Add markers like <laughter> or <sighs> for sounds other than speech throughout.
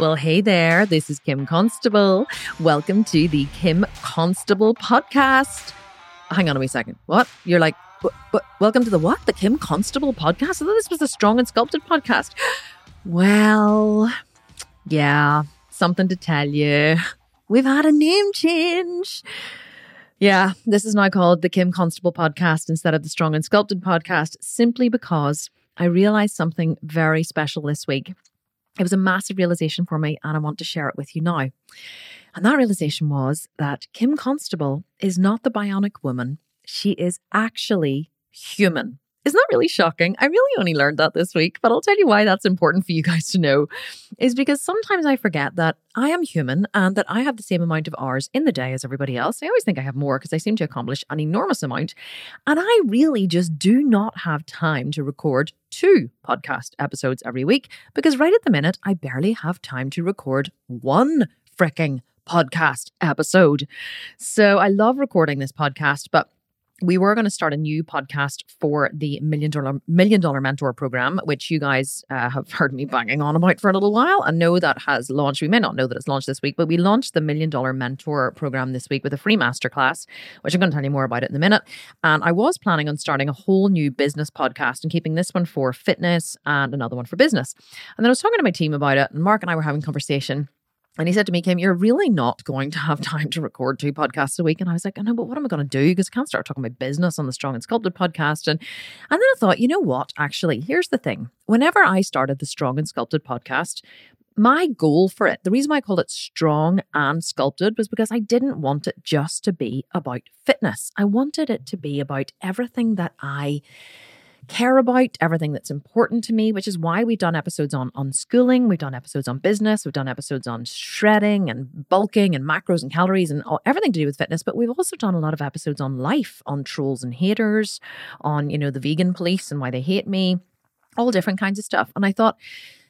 Well, hey there. This is Kim Constable. Welcome to the Kim Constable podcast. Hang on a wee second. What? You're like, welcome to the what? The Kim Constable podcast? I thought this was the Strong and Sculpted podcast. <gasps> Well, yeah, something to tell you. <laughs> We've had a name change. Yeah, this is now called the Kim Constable podcast instead of the Strong and Sculpted podcast, simply because I realized something very special this week. It was a massive realization for me, and I want to share it with you now. And that realization was that Kim Constable is not the bionic woman, she is actually human. Isn't that really shocking? I really only learned that this week, but I'll tell you why that's important for you guys to know. Is because sometimes I forget that I am human and that I have the same amount of hours in the day as everybody else. I always think I have more because I seem to accomplish an enormous amount. And I really just do not have time to record two podcast episodes every week because right at the minute, I barely have time to record one freaking podcast episode. So I love recording this podcast, but we were going to start a new podcast for the million dollar million dollar mentor program which you guys uh, have heard me banging on about for a little while. And know that has launched we may not know that it's launched this week but we launched the million dollar mentor program this week with a free masterclass which i'm going to tell you more about it in a minute. And i was planning on starting a whole new business podcast and keeping this one for fitness and another one for business. And then i was talking to my team about it and mark and i were having conversation and he said to me, Kim, you're really not going to have <laughs> time to record two podcasts a week. And I was like, I know, but what am I going to do? Because I can't start talking about business on the Strong and Sculpted podcast. And, and then I thought, you know what? Actually, here's the thing. Whenever I started the Strong and Sculpted podcast, my goal for it, the reason why I called it strong and sculpted was because I didn't want it just to be about fitness. I wanted it to be about everything that I care about, everything that's important to me, which is why we've done episodes on, on schooling, we've done episodes on business, we've done episodes on shredding and bulking and macros and calories and all, everything to do with fitness. But we've also done a lot of episodes on life, on trolls and haters, on, you know, the vegan police and why they hate me, all different kinds of stuff. And I thought,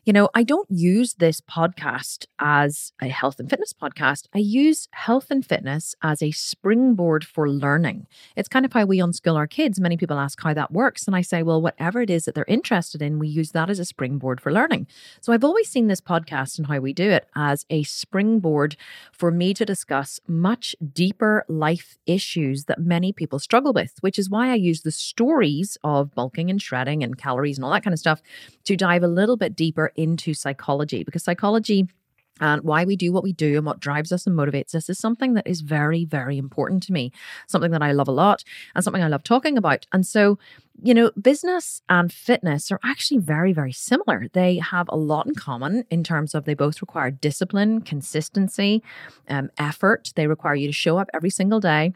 you know, I don't use this podcast as a health and fitness podcast. I use health and fitness as a springboard for learning. It's kind of how we unschool our kids. Many people ask how that works. And I say, well, whatever it is that they're interested in, we use that as a springboard for learning. So I've always seen this podcast and how we do it as a springboard for me to discuss much deeper life issues that many people struggle with, which is why I use the stories of bulking and shredding and calories and all that kind of stuff to dive a little bit deeper into psychology because psychology and why we do what we do and what drives us and motivates us is something that is very, very important to me, something that I love a lot and something I love talking about. And so, you know, business and fitness are actually very, very similar. They have a lot in common in terms of they both require discipline, consistency, um, effort. They require you to show up every single day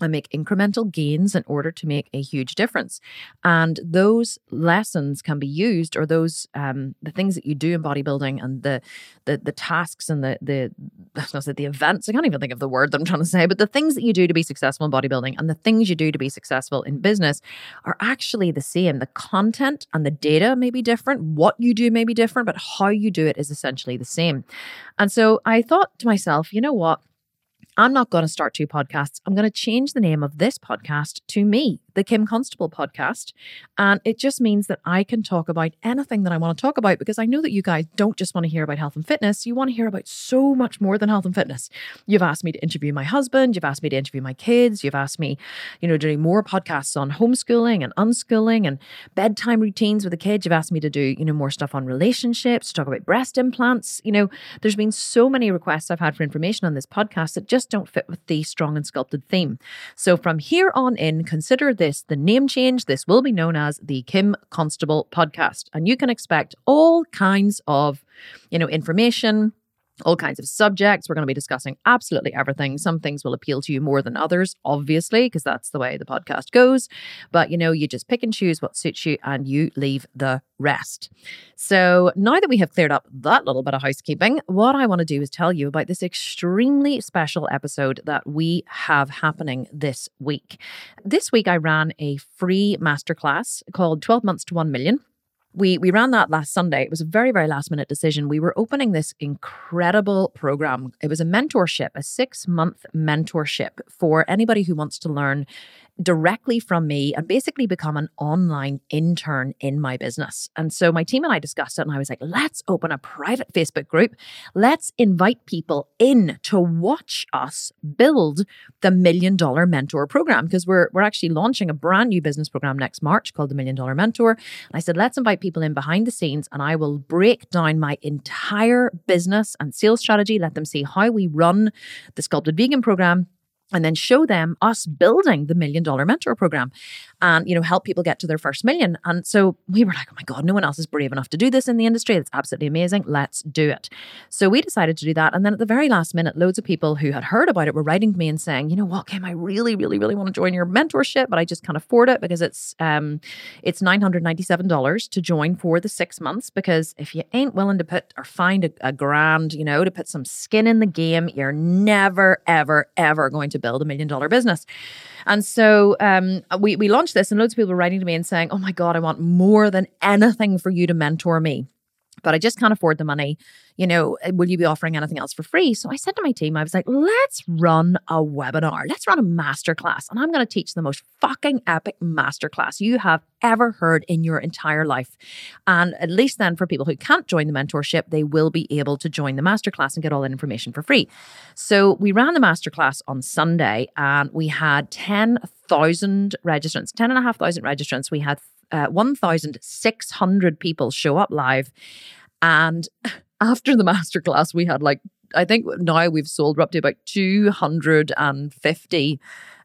and make incremental gains in order to make a huge difference. And those lessons can be used, or those um, the things that you do in bodybuilding and the the, the tasks and the the the events. I can't even think of the word that I'm trying to say, but the things that you do to be successful in bodybuilding and the things you do to be successful in business are actually the same. The content and the data may be different. What you do may be different, but how you do it is essentially the same. And so I thought to myself, you know what? I'm not going to start two podcasts. I'm going to change the name of this podcast to me the Kim Constable podcast. And it just means that I can talk about anything that I want to talk about because I know that you guys don't just want to hear about health and fitness. You want to hear about so much more than health and fitness. You've asked me to interview my husband. You've asked me to interview my kids. You've asked me, you know, doing more podcasts on homeschooling and unschooling and bedtime routines with the kids. You've asked me to do, you know, more stuff on relationships, talk about breast implants. You know, there's been so many requests I've had for information on this podcast that just don't fit with the strong and sculpted theme. So from here on in, consider this this the name change. This will be known as the Kim Constable podcast. And you can expect all kinds of, you know, information, all kinds of subjects. We're going to be discussing absolutely everything. Some things will appeal to you more than others, obviously, because that's the way the podcast goes. But you know, you just pick and choose what suits you and you leave the rest. So now that we have cleared up that little bit of housekeeping, what I want to do is tell you about this extremely special episode that we have happening this week. This week, I ran a free masterclass called 12 Months to 1 Million we we ran that last Sunday. It was a very very last minute decision. We were opening this incredible program. It was a mentorship, a 6 month mentorship for anybody who wants to learn directly from me and basically become an online intern in my business. And so my team and I discussed it and I was like, let's open a private Facebook group. Let's invite people in to watch us build the million dollar mentor program because we're we're actually launching a brand new business program next March called the Million Dollar Mentor. And I said, let's invite people in behind the scenes and I will break down my entire business and sales strategy, let them see how we run the sculpted vegan program and then show them us building the million dollar mentor program and you know help people get to their first million. And so we were like oh my god no one else is brave enough to do this in the industry. It's absolutely amazing. Let's do it. So we decided to do that. And then at the very last minute loads of people who had heard about it were writing to me and saying you know what kim? I really really really want to join your mentorship but i just can't afford it because it's um it's $997 to join for the six months because if you ain't willing to put or find a, a grand you know to put some skin in the game you're never ever ever going to build a million dollar business. And so um, we, we launched this, and loads of people were writing to me and saying, Oh my God, I want more than anything for you to mentor me but I just can't afford the money. You know, uh, will you be offering anything else for free? So I said to my team, I was like, let's run a webinar. Let's run a masterclass. And I'm going to teach the most fucking epic masterclass you have ever heard in your entire life. And at least then, for people who can't join the mentorship, they will be able to join the masterclass and get all that information for free. So we ran the masterclass on Sunday and we had 10,000 registrants, 10,500 registrants. We had uh, 1,600 people show up live. And <laughs> after the masterclass, we had like, I think now we've sold, up to about 250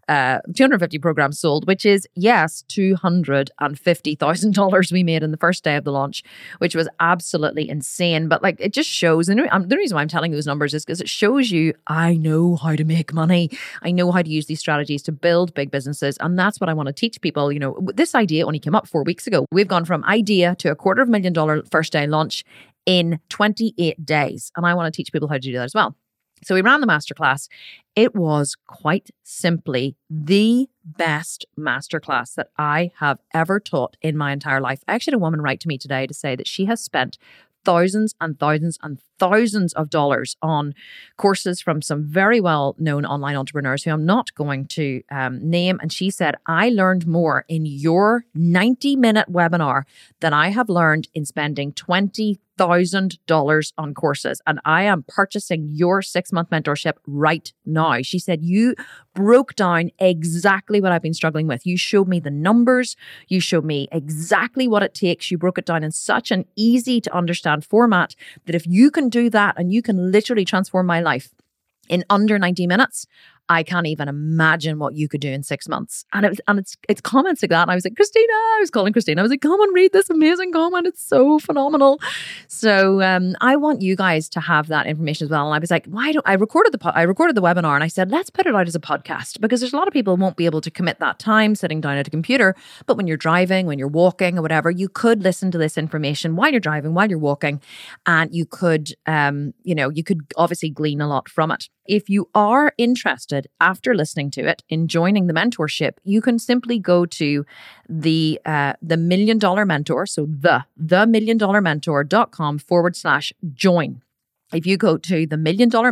uh, 250 programs sold, which is, yes, $250,000 we made in the first day of the launch, which was absolutely insane. But like, it just shows, and the reason why I'm telling those numbers is because it shows you I know how to make money. I know how to use these strategies to build big businesses. And that's what I want to teach people. You know, this idea only came up four weeks ago. We've gone from idea to a quarter of a million dollar first day launch in 28 days. And I want to teach people how to do that as well. So we ran the masterclass. It was quite simply the best masterclass that I have ever taught in my entire life. I actually had a woman write to me today to say that she has spent thousands and thousands and thousands of dollars on courses from some very well known online entrepreneurs who I'm not going to um, name. And she said, I learned more in your 90 minute webinar than I have learned in spending 20 $1,000 on courses and I am purchasing your six month mentorship right now. She said, You broke down exactly what I've been struggling with. You showed me the numbers, you showed me exactly what it takes. You broke it down in such an easy to understand format that if you can do that and you can literally transform my life in under 90 minutes, I can't even imagine what you could do in six months. And it was, and it's it's comments like that. And I was like, Christina, I was calling Christina. I was like, come and read this amazing comment. It's so phenomenal. So um, I want you guys to have that information as well. And I was like, why don't I recorded the I recorded the webinar and I said, let's put it out as a podcast because there's a lot of people won't be able to commit that time sitting down at a computer. But when you're driving, when you're walking or whatever, you could listen to this information while you're driving, while you're walking, and you could um, you know, you could obviously glean a lot from it. If you are interested after listening to it in joining the mentorship, you can simply go to the uh, the million dollar mentor, so the the million dollar mentor.com forward slash join. If you go to the million dollar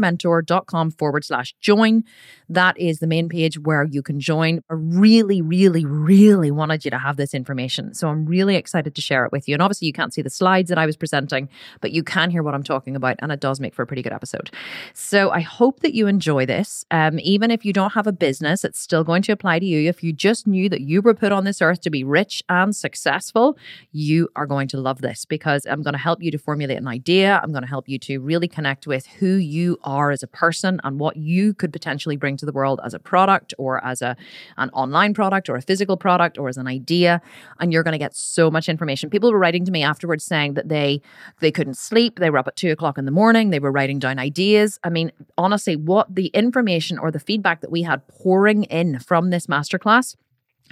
forward slash join, that is the main page where you can join. I really, really, really wanted you to have this information. So I'm really excited to share it with you. And obviously, you can't see the slides that I was presenting, but you can hear what I'm talking about. And it does make for a pretty good episode. So I hope that you enjoy this. Um, even if you don't have a business, it's still going to apply to you. If you just knew that you were put on this earth to be rich and successful, you are going to love this because I'm going to help you to formulate an idea. I'm going to help you to really connect with who you are as a person and what you could potentially bring to the world as a product or as a an online product or a physical product or as an idea. And you're going to get so much information. People were writing to me afterwards saying that they they couldn't sleep. They were up at two o'clock in the morning. They were writing down ideas. I mean honestly what the information or the feedback that we had pouring in from this masterclass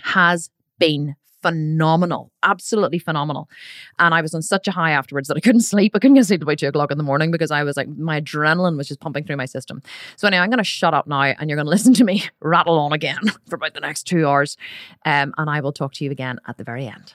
has been phenomenal, absolutely phenomenal. And I was on such a high afterwards that I couldn't <laughs> sleep. I couldn't get sleep by two o'clock in the morning because I was like, my adrenaline was just pumping through my system. So, anyway, I'm going to shut up now and you're going <laughs> to listen to me rattle on again <laughs> for about the next two hours. Um, and I will talk to you again at the very end.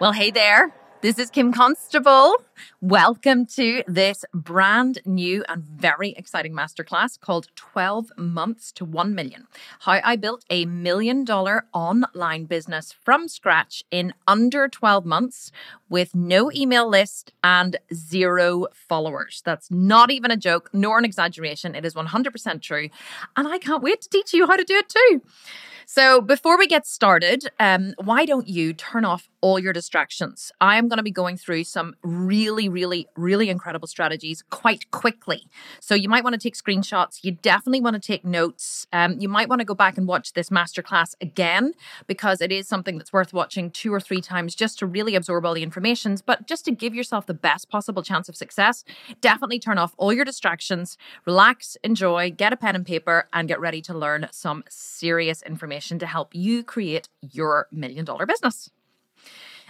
Well, hey there. This is Kim Constable. Welcome to this brand new and very exciting masterclass called 12 Months to 1 Million How I Built a Million Dollar Online Business from Scratch in under 12 months with no email list and zero followers. That's not even a joke nor an exaggeration. It is 100% true. And I can't wait to teach you how to do it too. So, before we get started, um, why don't you turn off all your distractions? I am going to be going through some really, really, really incredible strategies quite quickly. So, you might want to take screenshots. You definitely want to take notes. Um, you might want to go back and watch this masterclass again because it is something that's worth watching two or three times just to really absorb all the information. But just to give yourself the best possible chance of success, definitely turn off all your distractions, relax, enjoy, get a pen and paper, and get ready to learn some serious information information to help you create your million dollar business.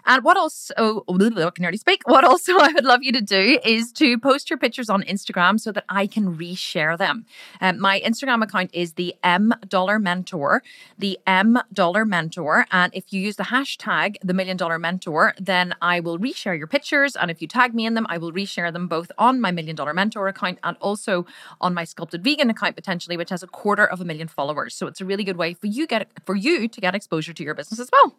And what else? Oh, <laughs> I can already speak. What also <laughs> I would love you to do is to post your pictures on Instagram so that I can reshare them. Um, my Instagram account is the M Dollar Mentor, the M Dollar Mentor. And if you use the hashtag the Million Dollar Mentor, then I will reshare your pictures. And if you tag me in them, I will reshare them both on my Million Dollar Mentor account and also on my Sculpted Vegan account potentially, which has a quarter of a million followers. So it's a really good way for you get for you to get exposure to your business as well.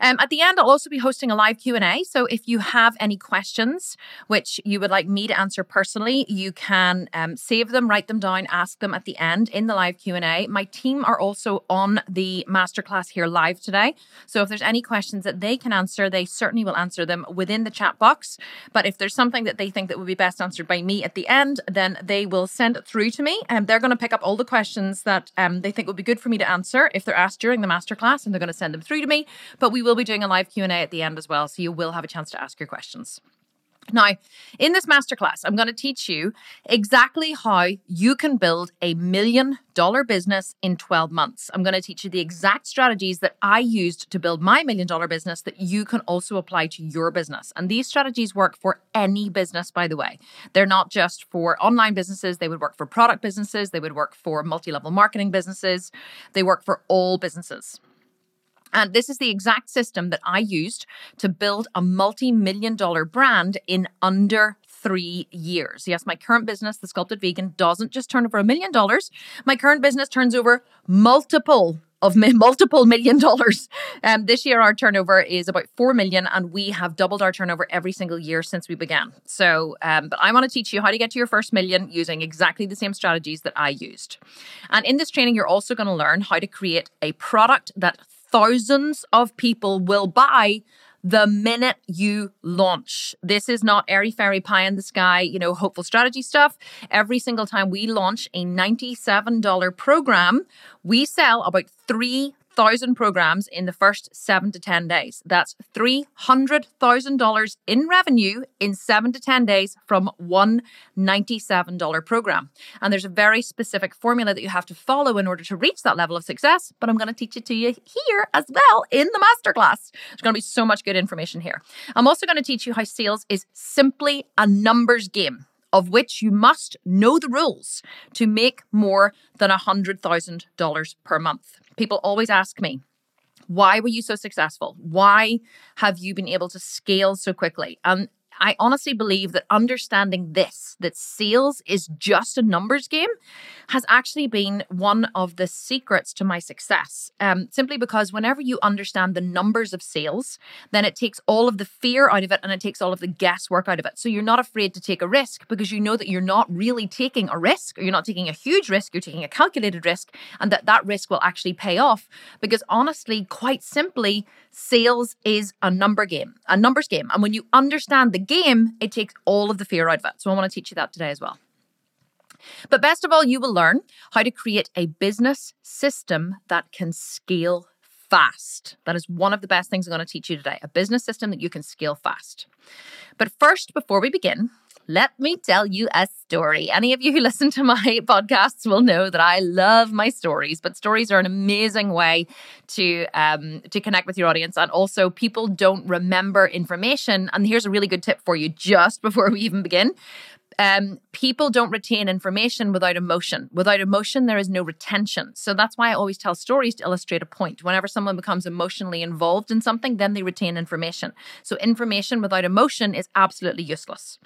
Um, at the end, I'll also be hosting a live Q&A. So if you have any questions which you would like me to answer personally, you can um, save them, write them down, ask them at the end in the live Q&A. My team are also on the masterclass here live today. So if there's any questions that they can answer, they certainly will answer them within the chat box. But if there's something that they think that would be best answered by me at the end, then they will send it through to me. And they're going to pick up all the questions that um, they think would be good for me to answer if they're asked during the masterclass, and they're going to send them through to me. But we will be doing a live Q&A at the end as well, so you will have a chance to ask your questions. Now, in this masterclass, I'm going to teach you exactly how you can build a million dollar business in 12 months. I'm going to teach you the exact strategies that I used to build my million dollar business that you can also apply to your business. And these strategies work for any business, by the way. They're not just for online businesses, they would work for product businesses, they would work for multi level marketing businesses, they work for all businesses. And this is the exact system that I used to build a multi million dollar brand in under three years. Yes, my current business, The Sculpted Vegan, doesn't just turn over a million dollars. My current business turns over multiple of multiple million dollars. Um, this year, our turnover is about four million, and we have doubled our turnover every single year since we began. So, um, but I want to teach you how to get to your first million using exactly the same strategies that I used. And in this training, you're also going to learn how to create a product that thousands of people will buy the minute you launch. This is not airy fairy pie in the sky, you know, hopeful strategy stuff. Every single time we launch a $97 program, we sell about three thousand programs in the first seven to 10 days. That's $300,000 in revenue in seven to 10 days from one $97 program. And there's a very specific formula that you have to follow in order to reach that level of success. But I'm going to teach it to you here as well in the masterclass. There's going to be so much good information here. I'm also going to teach you how sales is simply a numbers game of which you must know the rules to make more than $100,000 per month. People always ask me, why were you so successful? Why have you been able to scale so quickly? And I honestly believe that understanding this, that sales is just a numbers game, has actually been one of the secrets to my success. Um, simply because whenever you understand the numbers of sales, then it takes all of the fear out of it and it takes all of the guesswork out of it. So you're not afraid to take a risk because you know that you're not really taking a risk or you're not taking a huge risk, you're taking a calculated risk and that that risk will actually pay off. Because honestly, quite simply, sales is a number game, a numbers game. And when you understand the game, it takes all of the fear out of it. So I want to teach you that today as well. But best of all, you will learn how to create a business system that can scale fast. That is one of the best things I'm going to teach you today a business system that you can scale fast. But first, before we begin, let me tell you a story. Any of you who <laughs> listen to my podcasts will know that I love my stories, but stories are an amazing way to um, to connect with your audience. And also, people don't remember information. And here's a really good tip for you just <laughs> before we even begin Um, people don't retain information without emotion. Without emotion, there is no retention. So that's why I always tell stories to illustrate a point. Whenever someone becomes emotionally involved in something, then they retain information. So information without emotion is absolutely useless.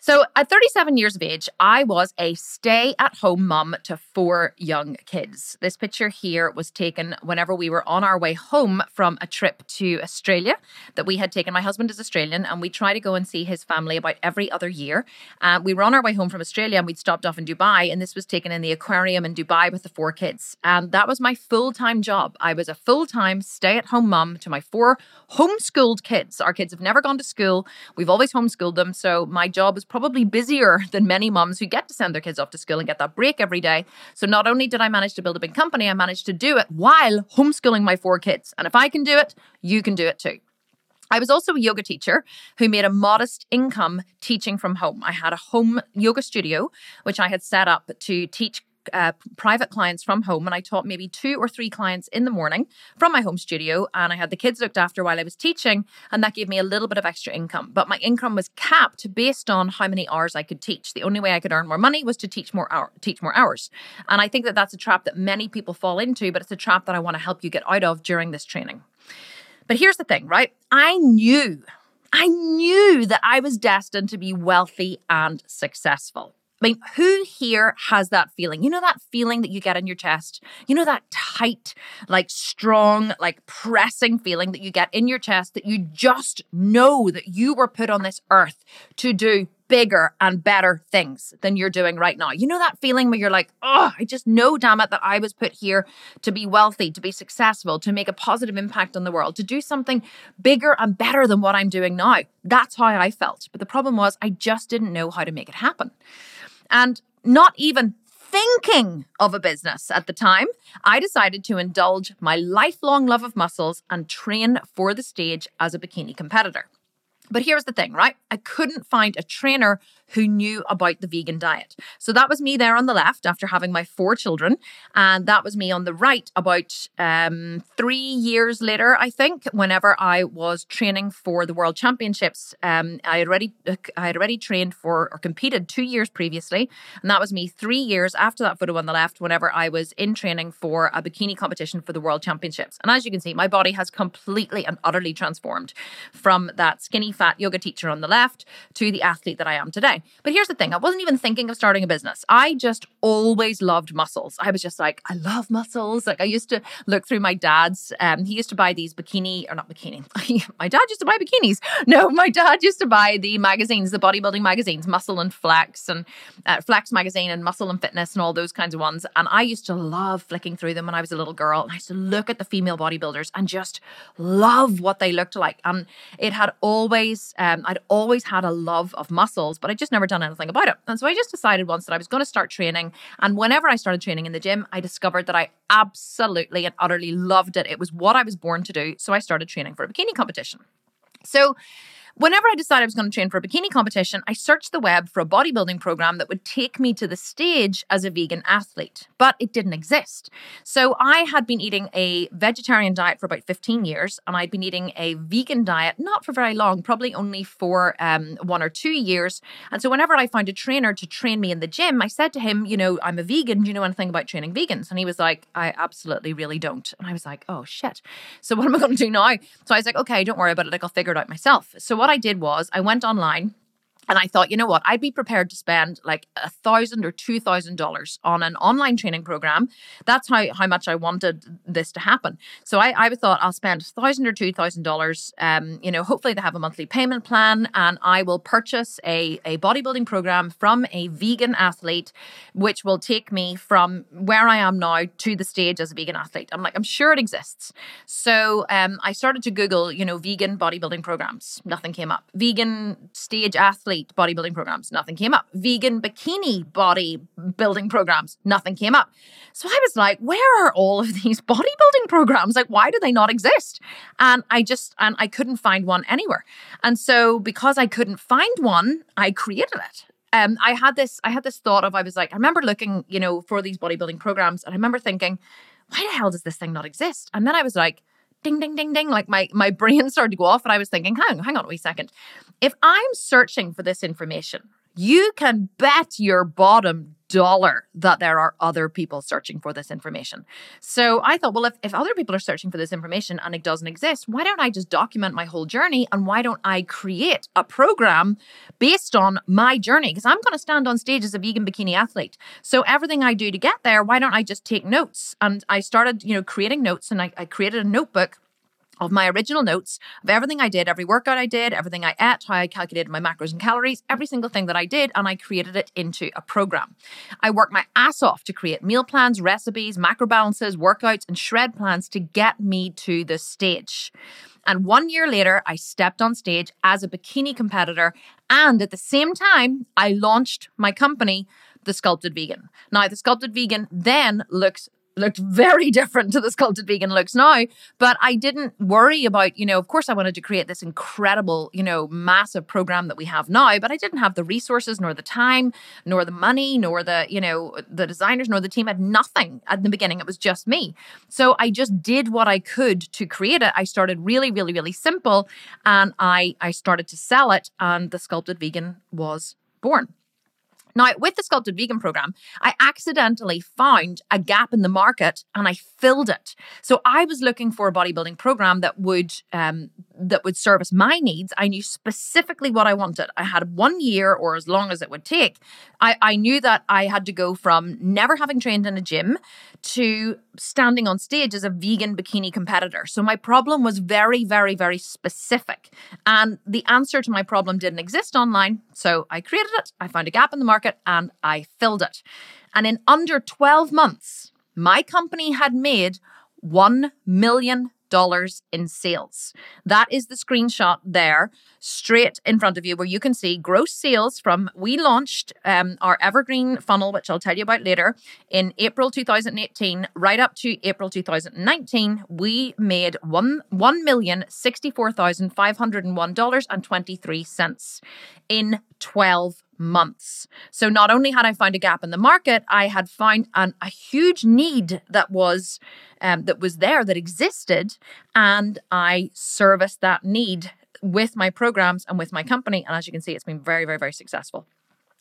So, at 37 years of age, I was a stay at home mum to four young kids. This picture here was taken whenever we were on our way home from a trip to Australia that we had taken. My husband is Australian, and we try to go and see his family about every other year. Uh, we were on our way home from Australia and we'd stopped off in Dubai, and this was taken in the aquarium in Dubai with the four kids. And that was my full time job. I was a full time stay at home mum to my four homeschooled kids. Our kids have never gone to school, we've always homeschooled them. So, my job was probably busier <laughs> than many moms who get to send their kids off to school and get that break every day. So not only did I manage to build a big company, I managed to do it while homeschooling my four kids. And if I can do it, you can do it too. I was also a yoga teacher who made a modest income teaching from home. I had a home yoga studio, which I had set up to teach uh, private clients from home, and I taught maybe two or three clients in the morning from my home studio. And I had the kids looked after while I was teaching, and that gave me a little bit of extra income. But my income was capped based on how many hours I could teach. The only way I could earn more money was to teach more hour, teach more hours. And I think that that's a trap that many people fall into, but it's a trap that I want to help you get out of during this training. But here's the thing, right? I knew I knew that I was destined to be wealthy and successful. I mean, who here has that feeling? You know, that feeling that you get in your chest? You know, that tight, like strong, like pressing feeling that you get in your chest that you just know that you were put on this earth to do bigger and better things than you're doing right now. You know that feeling where you're like, oh, I just know, damn it, that I was put here to be wealthy, to be successful, to make a positive impact on the world, to do something bigger and better than what I'm doing now. That's how I felt. But the problem was, I just didn't know how to make it happen and not even thinking of a business at the time, I decided to indulge my lifelong love of muscles and train for the stage as a bikini competitor. But here's the thing, right? I couldn't find a trainer who knew about the vegan diet. So that was me there on the left after having my four children. And that was me on the right about um, three years later, I think, whenever I was training for the World Championships. Um, I had already I had already trained for or competed two years previously. And that was me three years after that photo on the left, whenever I was in training for a bikini competition for the World Championships. And as you can see, my body has completely and utterly transformed from that skinny fat yoga teacher on the left to the athlete that I am today. But here's the thing I wasn't even thinking of starting a business. I just always loved muscles. I was just like, I love muscles. Like I used to look through my dad's, um, he used to buy these bikini, or not bikini. <laughs> my dad used to buy bikinis. No, my dad used to buy the magazines, the bodybuilding magazines, Muscle and Flex and uh, Flex magazine and Muscle and Fitness and all those kinds of ones. And I used to love flicking through them when I was a little girl. And I used to look at the female bodybuilders and just love what they looked like. And it had always, um, I'd always had a love of muscles, but I just never done anything about it. And so I just decided once that I was going to start training. And whenever I started training in the gym, I discovered that I absolutely and utterly loved it. It was what I was born to do. So I started training for a bikini competition. So Whenever I decided I was going to train for a bikini competition, I searched the web for a bodybuilding program that would take me to the stage as a vegan athlete, but it didn't exist. So I had been eating a vegetarian diet for about 15 years, and I'd been eating a vegan diet not for very long, probably only for um, one or two years. And so whenever I found a trainer to train me in the gym, I said to him, You know, I'm a vegan. Do you know anything about training vegans? And he was like, I absolutely really don't. And I was like, Oh shit. So what am I going to do now? So I was like, Okay, don't worry about it. Like, I'll figure it out myself. So what what I did was I went online and I thought, you know what, I'd be prepared to spend like a thousand or two thousand dollars on an online training program. That's how, how much I wanted this to happen. So I, I thought I'll spend a thousand or two thousand dollars. Um, you know, hopefully they have a monthly payment plan, and I will purchase a, a bodybuilding program from a vegan athlete, which will take me from where I am now to the stage as a vegan athlete. I'm like, I'm sure it exists. So um, I started to Google, you know, vegan bodybuilding programs. Nothing came up. Vegan stage athlete bodybuilding programs, nothing came up. Vegan bikini bodybuilding programs, nothing came up. So I was like, where are all of <laughs> these bodybuilding programs? Like, why do they not exist? And I just, and I couldn't find one anywhere. And so because I couldn't find one, I created it. Um, I had this, I had this thought of, I was like, I remember looking, you know, for these bodybuilding programs, and I remember thinking, why the hell does this thing not exist? And then I was like, ding, ding, ding, ding. Like my, my brain <laughs> started to go off and I was thinking, hang, hang on a wee second. If I'm searching for this information, you can bet your bottom dollar that there are other people searching for this information. So I thought, well, if, if other people are searching for this information and it doesn't exist, why don't I just document my whole journey and why don't I create a program based on my journey? Because I'm going to stand on stage as a vegan bikini athlete. So everything I do to get there, why don't I just take notes? And I started, you know, creating notes and I, I created a notebook of my original notes of everything I did, every workout I did, everything I ate, how I calculated my macros and calories, every single thing that I did, and I created it into a program. I worked my ass off to create meal plans, recipes, macro balances, workouts, and shred plans to get me to the stage. And one year later, I stepped on stage as a bikini competitor. And at the same time, I launched my company, The Sculpted Vegan. Now, The Sculpted Vegan then looks looked very <laughs> different to the sculpted vegan looks now. But I didn't worry about, you know, of course I wanted to create this incredible, you know, massive program that we have now, but I didn't have the resources nor the time, nor the money, nor the, you know, the designers, nor the team had nothing at the beginning. It was just me. So I just did what I could to create it. I started really, really, really simple and I I started to sell it and the sculpted vegan was born. Now, with the Sculpted Vegan program, I accidentally found a gap in the market and I filled it. So I was looking for a bodybuilding program that would um, that would service my needs. I knew specifically what I wanted. I had one year or as long as it would take. I, I knew that I had to go from never having trained in a gym to standing on stage as a vegan bikini competitor. So my problem was very, very, very specific. And the answer to my problem didn't exist online. So I created it, I found a gap in the market, and I filled it. And in under 12 months, my company had made $1 million in sales. That is the screenshot there, straight in front of you, where you can see gross sales from. We launched um, our evergreen funnel, which I'll tell you about later, in April 2018, right up to April 2019. We made one one million sixty four thousand five hundred and one dollars and twenty three cents in 12 months. So not only had I found a gap in the market, I had found an, a huge need that was um, that was there that existed, and I serviced that need with my programs and with my company. And as you can see, it's been very, very, very successful.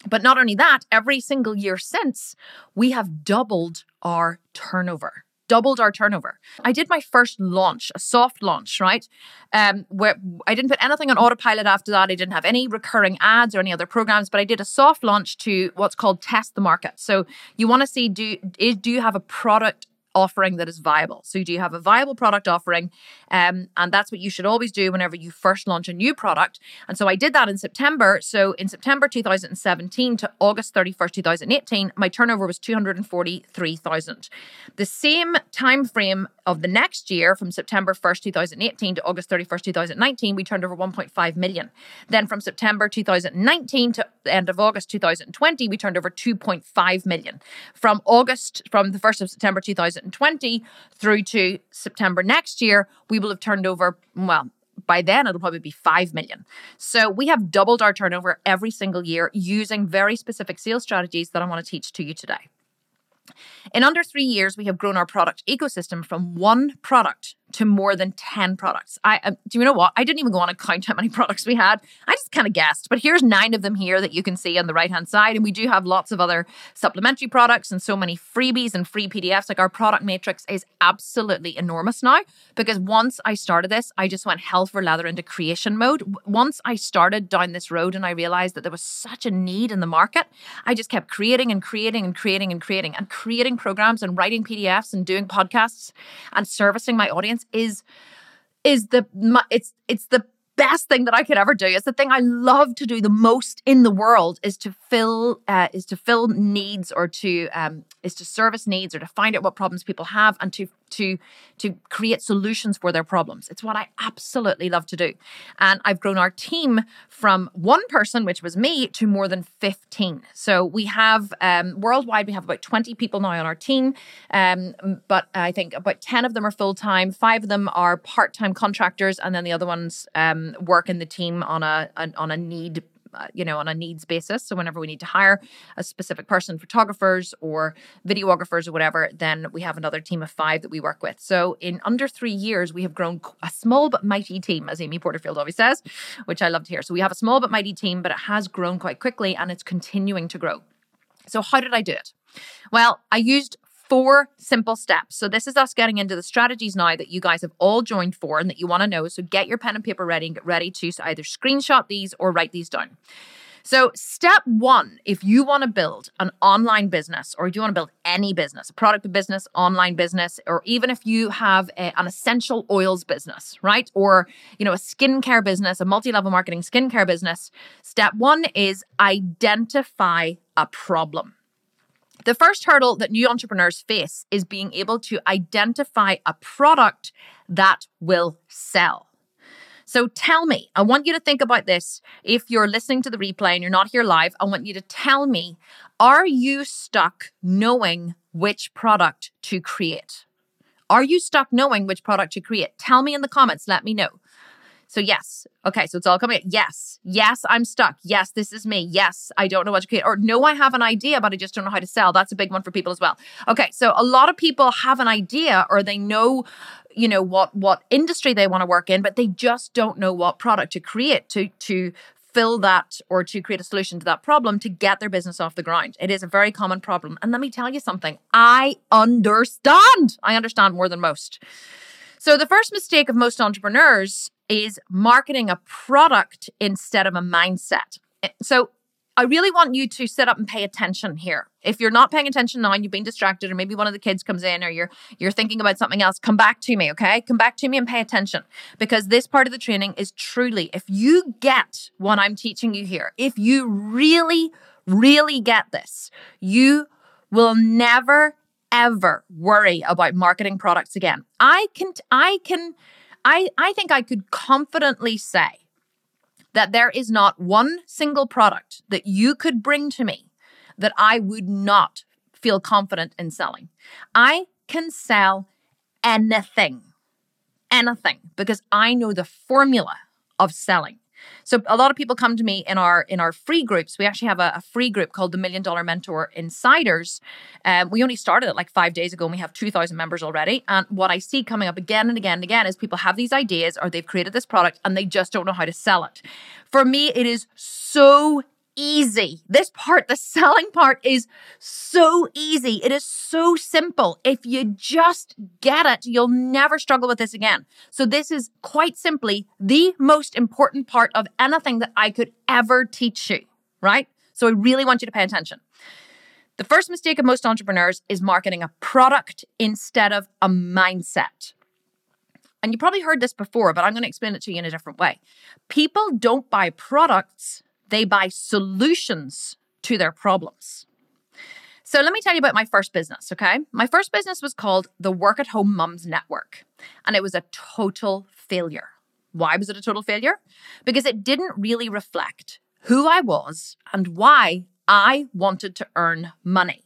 But not only that, every single year since, we have doubled our turnover doubled our turnover. I did my first launch, a soft launch, right? Um, where I didn't put anything on autopilot after that. I didn't have any recurring ads or any other programs, but I did a soft launch to what's called test the market. So you want to see do is, do you have a product offering that is viable. So, do you have a viable product offering? Um, and that's what you should always do whenever you first launch a new product. And so, I did that in September. So, in September 2017 to August 31st, 2018, my turnover was 243,000. The same time frame of the next year, from September 1st, 2018 to August 31st, 2019, we turned over 1.5 million. Then from September 2019 to the end of August 2020, we turned over 2.5 million. From August, from the 1st of September 2020 through to September next year, we will have turned over, well, by then it'll probably be 5 million. So we have doubled our turnover every single year using very specific sales strategies that I want to teach to you today. In under three years, we have grown our product ecosystem from one product to more than 10 products. I uh, do you know what? I didn't even go on and count how many <laughs> products we had. I just kind of guessed, but here's nine of them here that you can see on the right hand side. And we do have lots of other supplementary products and so many freebies and free PDFs. Like our product matrix is absolutely enormous now because once I started this, I just went hell for leather into creation mode. Once I started down this road and I realized that there was such a need in the market, I just kept creating and creating and creating and creating and creating programs and writing PDFs and doing podcasts and servicing my audience is is the it's it's the best thing that I could ever do. It's the thing I love to do the most in the world is to fill uh, is to fill needs or to um, is to service needs or to find out what problems people have and to to to create solutions for their problems. It's what I absolutely love to do. And I've grown our team from one person, which was me, to more than 15. So we have um, worldwide, we have about 20 people now on our team. Um, but I think about 10 of them are full time, five of them are part time contractors, and then the other ones um, work in the team on a, a on a need uh, you know, on a needs basis. So whenever we need to hire a specific person, photographers or videographers or whatever, then we have another team of five that we work with. So in under three years, we have grown a small but mighty team, as Amy Porterfield always says, which I love to hear. So we have a small but mighty team, but it has grown quite quickly and it's continuing to grow. So how did I do it? Well, I used four simple steps. So this is us getting into the strategies now that you guys have all joined for and that you want to know. So get your pen and paper ready and get ready to either screenshot these or write these down. So, step one, if you want to build an online business or you want to build any business, a product business, online business, or even if you have a, an essential oils business, right? Or, you know, a skincare business, a multi level marketing skincare business, step one is identify a problem. The first hurdle that new entrepreneurs face is being able to identify a product that will sell. So tell me, I want you to think about this. If you're listening to the replay and you're not here live, I want you to tell me are you stuck knowing which product to create? Are you stuck knowing which product to create? Tell me in the comments, let me know. So, yes. Okay. So it's all coming. Yes. Yes, I'm stuck. Yes, this is me. Yes, I don't know what to create. Or no, I have an idea, but I just don't know how to sell. That's a big one for people as well. Okay. So a lot of people have an idea or they know, you know, what, what industry they want to work in, but they just don't know what product to create to, to, fill that or to create a solution to that problem to get their business off the ground. It is a very common problem. And let me tell you something I understand. I understand more than most. So, the first mistake of most entrepreneurs is marketing a product instead of a mindset. Eh, so I really want you to sit up and pay attention here. If you're not paying attention now and you've been distracted, or maybe one of the kids comes in or you're you're thinking about something else, come back to me, okay? Come back to me and pay attention. Because this part of the training is truly, if you get what I'm teaching you here, if you really, really get this, you will never ever worry about marketing products again. I can I can I, I think I could confidently say that there is not one single product that you could bring to me that I would not feel confident in selling. I can sell anything, anything, because I know the formula of selling. So a lot of people come to me in our in our free groups. We actually have a, a free group called the Million Dollar Mentor Insiders. Um, we only started it like five days ago, and we have two thousand members already. And what I see coming up again and again and again is people have these ideas or they've created this product and they just don't know how to sell it. For me, it is so easy. This part, the selling part, is so easy. It is so simple. If you just get it, you'll never struggle with this again. So, this is quite simply the most important part of anything that I could ever teach you, right? So, I really want you to pay attention. The first mistake of most entrepreneurs is marketing a product instead of a mindset. And you probably heard this before, but I'm going to explain it to you in a different way. People don't buy products they buy solutions to their problems. So let me tell you about my first business, okay? My first business was called the Work at Home Mums Network, and it was a total failure. Why was it a total failure? Because it didn't really reflect who I was and why I wanted to earn money.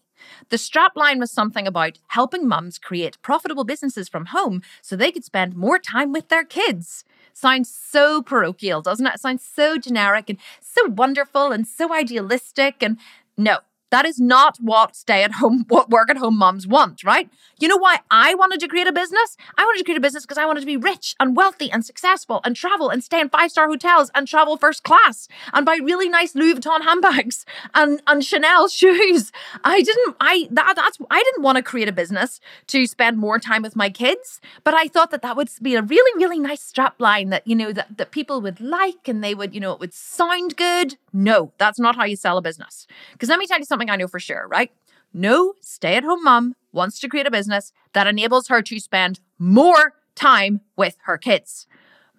The strapline was something about helping mums create profitable businesses from home so they could spend more time with their kids. Sounds so parochial, doesn't it? it sounds so generic and so wonderful and so idealistic. And no, that is not what stay at home, <laughs> what work at home moms want, right? You know why I wanted to create a business? I wanted to create a business because I wanted to be rich and wealthy and successful and travel and stay in five star hotels and travel first class and buy really nice Louis Vuitton handbags and, and Chanel shoes. I didn't, I, that, that's, I didn't want to create a business to spend more time with my kids, but I thought that that would be a really, really nice strap line that, you know, that, that people would like and they would, you know, it would sound good. No, that's not how you sell a business. Because let me tell you something I know for sure, right? No stay at home mom wants to create a business that enables her to spend more time with her kids.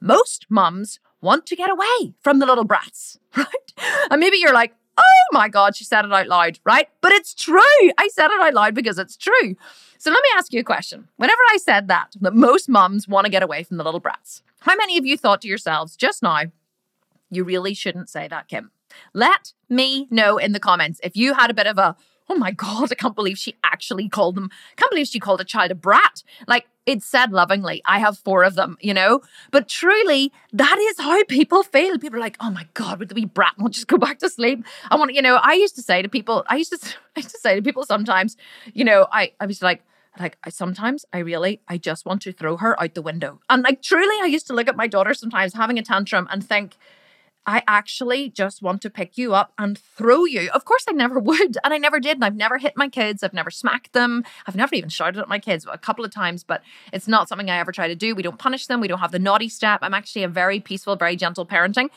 Most mums want to get away from the little brats, <laughs> right? And maybe you're like, oh my God, she said it out loud, right? But it's true. I said it out loud because it's true. So let me ask you a question. Whenever I said that, that most mums want to get away from the little brats, how many of you thought to yourselves just now, you really shouldn't say that, Kim? Let me know in the comments if you had a bit of a oh my God, I can't believe she actually called them, I can't believe she called a child a brat. Like, it's said lovingly. I have four of them, you know? But truly, that is how people feel. People are like, oh my God, would the wee brat won't just go back to sleep? I want, you know, I used to say to people, I used to, <laughs> I used to say to people sometimes, you know, I, I was like, like I sometimes I really I just want to throw her out the window. And like truly I used to look at my daughter sometimes having a tantrum and think, I actually just want to pick you up and throw you. Of course, I never <laughs> would. And I never did. And I've never hit my kids. I've never smacked them. I've never even shouted at my kids a couple of times, but it's not something I ever try to do. We don't punish them. We don't have the naughty step. I'm actually a very peaceful, very gentle parenting.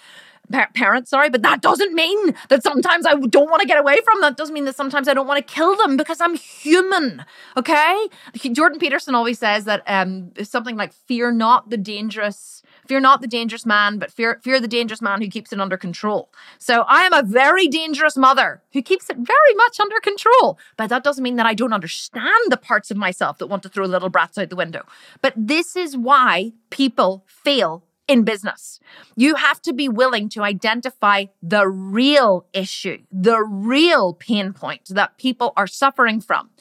Pa- parent, sorry, but that doesn't mean that sometimes I don't want to get away from. That doesn't mean that sometimes I don't want to kill them because I'm human. Okay, Jordan Peterson always says that um, something like "fear not the dangerous." Fear not the dangerous man, but fear fear the dangerous man who keeps it under control. So I am a very dangerous mother who keeps it very much under control. But that doesn't mean that I don't understand the parts of myself that want to throw little brats out the window. But this is why people fail in business. You have to be willing to identify the real issue, the real pain point that people are suffering from.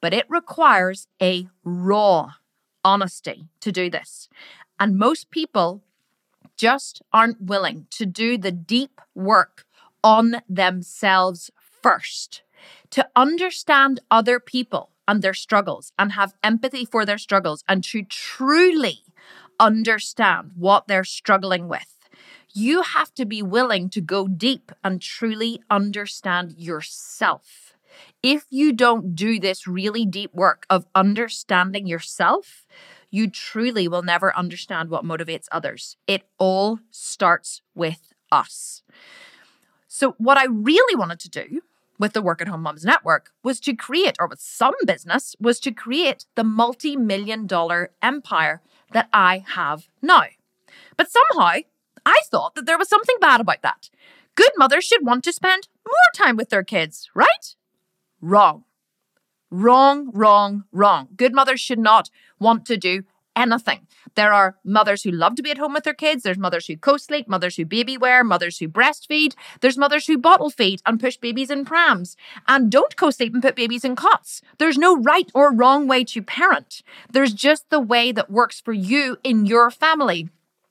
But it requires a raw honesty to do this. And most people just aren't willing to do the deep work on themselves first, to understand other people and their struggles and have empathy for their struggles and to truly understand what they're struggling with. You have to be willing to go deep and truly understand yourself. If you don't do this really deep work of understanding yourself, you truly will never understand what motivates others. It all starts with us. So, what I really wanted to do with the Work at Home Moms Network was to create, or with some business, was to create the multi million dollar empire that I have now. But somehow, I thought that there was something bad about that. Good mothers should want to spend more time with their kids, right? Wrong. Wrong, wrong, wrong. Good mothers should not want to do anything. There are mothers who love to be at home with their kids. There's mothers who co sleep, mothers who baby wear, mothers who breastfeed. There's mothers who bottle feed and push babies in prams and don't co sleep and put babies in cots. There's no right or wrong way to parent. There's just the way that works for you in your family.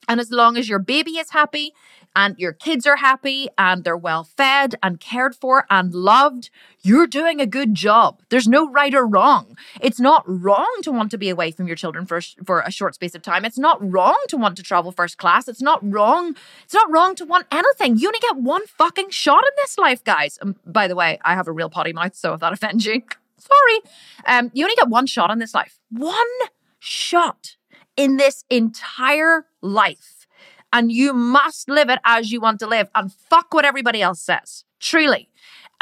And as long as your baby is happy and your kids are happy and they're well fed and cared for and loved, you're doing a good job. There's no right or wrong. It's not wrong to want to be away from your children for, for a short space of time. It's not wrong to want to travel first class. It's not wrong. It's not wrong to want anything. You only get one fucking shot in this life, guys. And by the way, I have a real potty mouth, so if that offends you, <laughs> sorry. Um, you only get one shot in this life. One shot in this entire life. And you must live it as you want to live and fuck what everybody else says. Truly.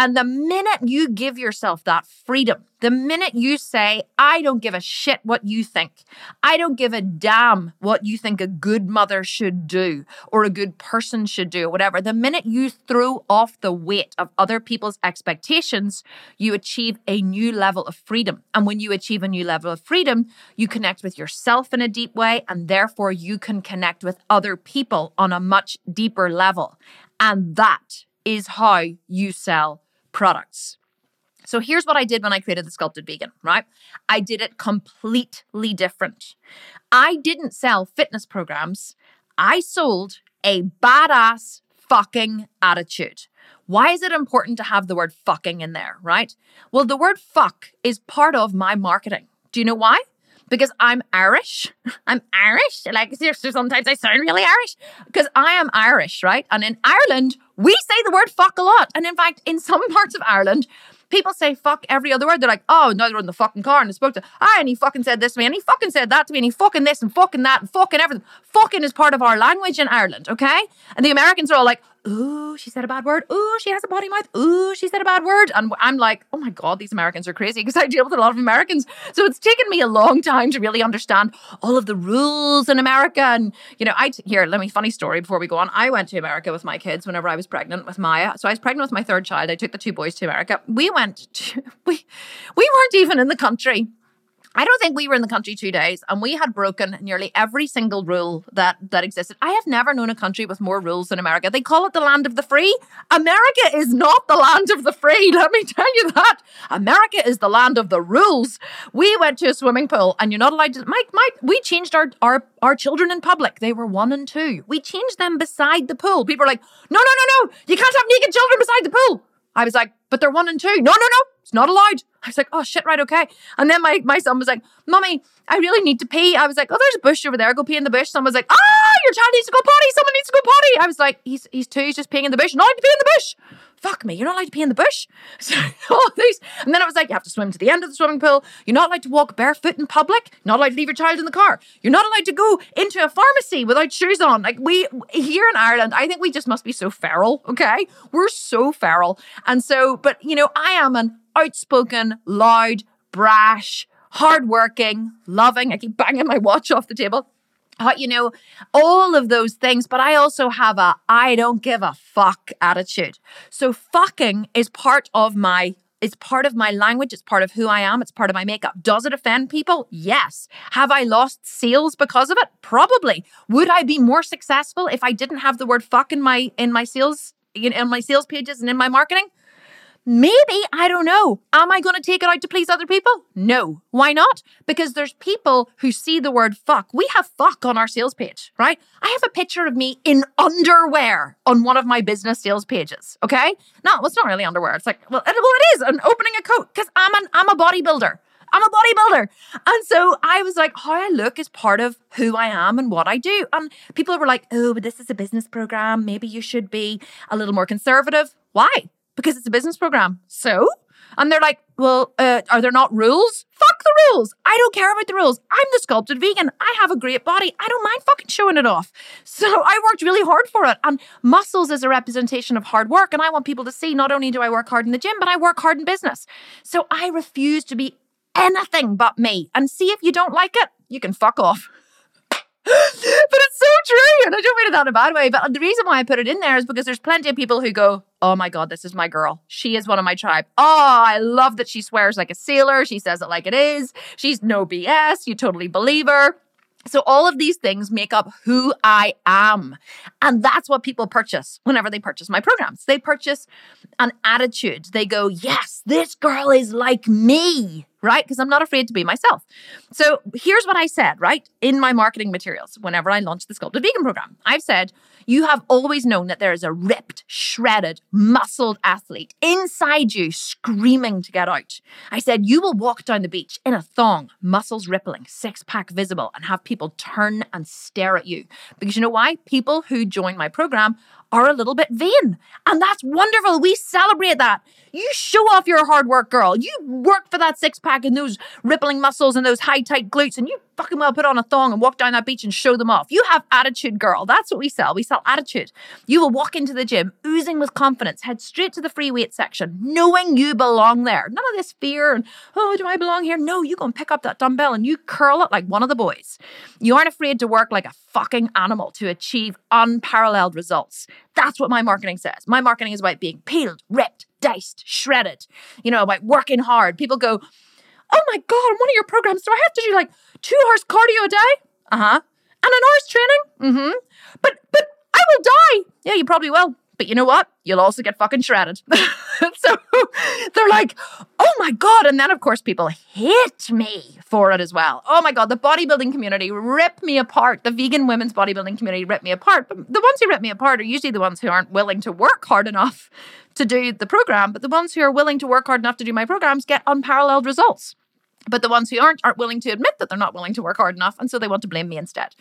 And the minute you give yourself that freedom, the minute you say, I don't give a shit what you think, I don't give a damn what you think a good mother should do or a good person should do, whatever, the minute you throw off the weight of other people's expectations, you achieve a new level of freedom. And when you achieve a new level of freedom, you connect with yourself in a deep way, and therefore you can connect with other people on a much deeper level. And that is how you sell products. So here's what I did when I created the Sculpted Vegan, right? I did it completely different. I didn't sell fitness programs, I sold a badass fucking attitude. Why is it important to have the word fucking in there, right? Well, the word fuck is part of my marketing. Do you know why? Because I'm Irish. <laughs> I'm Irish. Like, sometimes I sound really Irish because I am Irish, right? And in Ireland, we say the word fuck a lot. And in fact, in some <laughs> parts of Ireland, people say fuck every other word. They're like, oh, no, they're in the fucking car and I spoke to, ah, and he fucking said this to me, and he fucking said that to me, and he fucking this and fucking that and fucking everything. Fucking is part of our language in Ireland, okay? And the Americans are all like, ooh, she said a bad word. Ooh, she has a potty mouth. Ooh, she said a bad word. And I'm like, oh my God, these Americans are crazy because I deal with a lot of Americans. So it's taken me a long time to really understand all of the rules in America. And, you know, I, here, let me, funny story before we go on. I went to America with my kids whenever I was pregnant with Maya. So I was pregnant with my third child. I took the two boys to America. We went, to, <laughs> we, we weren't even in the country I don't think we were in the country two days and we had broken nearly every single rule that that existed. I have never known a country with more rules than America. They call it the land of the free. America is not the land of the free. <laughs> Let me tell you that. America is the land of the rules. We went to a swimming pool and you're not allowed to Mike, Mike, we changed our our our children in public. They were one and two. We changed them beside the pool. People are like, no, no, no, no. You can't have naked children beside the pool. I was like, but they're one and two. No, no, no. It's not allowed. I was like, oh shit, right, okay. And then my, my son was like, Mommy, I really need to pee. I was like, oh, there's a bush over there. Go pee in the bush. Someone was like, ah, your child needs to go potty. Someone needs to go potty. I was like, he's he's two, he's just peeing in the bush. Not allowed to pee in the bush. Fuck me, you're not allowed to pee in the bush. <laughs> So all these, and then I was like, you have to swim to the end of the swimming pool. You're not allowed to walk barefoot in public. You're not allowed to leave your child in the car. You're not allowed to go into a pharmacy without shoes on. Like we here in Ireland, I think we just must be so feral. Okay, we're so feral, and so, but you know, I am an outspoken, loud, brash, hardworking, loving. I keep banging my watch off the table. You know, all of those things, but I also have a I don't give a fuck attitude. So fucking is part of my it's part of my language. It's part of who I am. It's part of my makeup. Does it offend people? Yes. Have I lost sales because of it? Probably. Would I be more successful if I didn't have the word fuck in my in my sales in my sales pages and in my marketing? Maybe, I don't know. Am I going to take it out to please other people? No. Why not? Because there's people who see the word fuck. We have fuck on our sales page, right? I have a picture of me in underwear on one of my business sales pages, okay? No, it's not really underwear. It's like, well, it, well, it is. an opening a coat because I'm an I'm a bodybuilder. I'm a bodybuilder. And so I was like, how I look is part of who I am and what I do. And people were like, oh, but this is a business program. Maybe you should be a little more conservative. Why? Because it's a business program. So, and they're like, well, uh, are there not rules? Fuck the rules. I don't care about the rules. I'm the sculpted vegan. I have a great body. I don't mind fucking showing it off. <laughs> So I worked really hard for it. And muscles is a representation of hard work. And I want people to see not only do I work hard in the gym, but I work hard in business. So I refuse to be anything but me. And see if you don't like it, you can fuck off. But it's so true. And I don't mean it that in a bad way. But the reason why I put it in there is because there's plenty of people who go, Oh my God, this is my girl. She is one of my tribe. Oh, I love that she swears like a sailor. She says it like it is. She's no BS. You totally believe her. So all of these things make up who I am. And that's what people purchase whenever they purchase my programs. They purchase an attitude. They go, yes, this girl is like me, right? Because I'm not afraid to be myself. So here's what I said, right? In my marketing materials, whenever I launched the Sculpted Vegan program, I've said, you have always known that there is a ripped, shredded, muscled athlete inside you screaming to get out. I said, You will walk down the beach in a thong, muscles rippling, six pack visible, and have people turn and stare at you. Because you know why? People who join my program are a little bit vain. And that's wonderful. We celebrate that. You show off your hard work, girl. You work for that six pack and those rippling muscles and those high tight glutes, and you fucking well put on a thong and walk down that beach and show them off. You have attitude, girl. That's what we sell. We sell attitude. You will walk into the gym oozing with confidence, head straight to the free weight section, knowing you belong there. None of this fear and, oh, do I belong here? No, you go and pick up that dumbbell and you curl it like one of the boys. You aren't afraid to work like a fucking animal to achieve unparalleled results. That's what my marketing says. My marketing is about being peeled, ripped, diced, shredded, you know, about working hard. People go, oh my God, on one of your programs, do I have to do like two hours cardio a day? Uh huh. And an hour's training? Mm hmm. But, but I will die. Yeah, you probably will. But you know what? You'll also get fucking shredded. <laughs> so they're like, oh my God. And then, of course, people hate me for it as well. Oh my God. The bodybuilding community rip me apart. The vegan women's bodybuilding community rip me apart. But the ones who rip me apart are usually the ones who aren't willing to work hard enough to do the program. But the ones who are willing to work hard enough to do my programs get unparalleled results. But the ones who aren't aren't willing to admit that they're not willing to work hard enough, and so they want to blame me instead.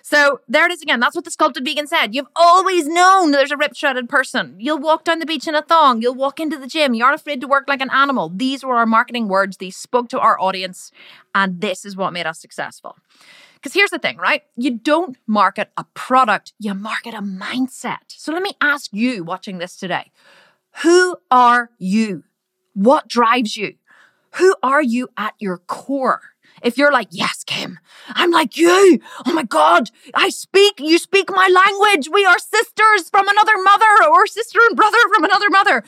So there it is again. That's what the sculpted vegan said. You've always known there's a ripped, shredded person. You'll walk down the beach in a thong. You'll walk into the gym. You aren't afraid to work like an animal. These were our marketing words. These spoke to our audience, and this is what made us successful. Because here's the thing, right? You don't market a product, you market a mindset. So let me ask you watching this today who are you? What drives you? Who are you at your core? If you're like, yes, Kim, I'm like you. Oh my God, I speak, you speak my language. We are sisters from another mother or sister and brother from another mother.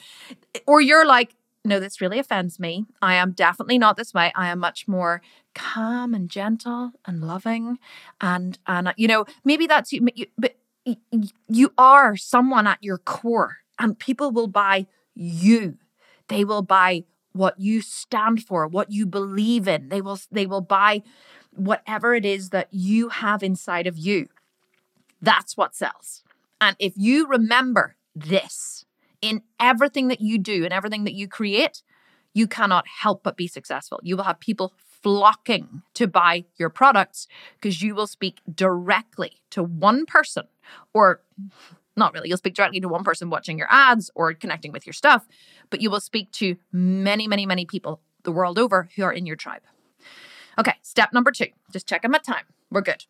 Or you're like, no, this really offends me. I am definitely not this way. I am much more calm and gentle and loving and and you know maybe that's you, but you are someone at your core and people will buy you they will buy what you stand for what you believe in. They will they will buy whatever it is that you have inside of you. That's what sells. And if you remember this in everything that you do and everything that you create you cannot help but be successful. You will have people flocking to buy your products because you will speak directly to one person or not really. You'll speak directly to one person watching your ads or connecting with your stuff but you will speak to many many many people the world over who are in your tribe. Okay step number two. Just checking my time. We're good.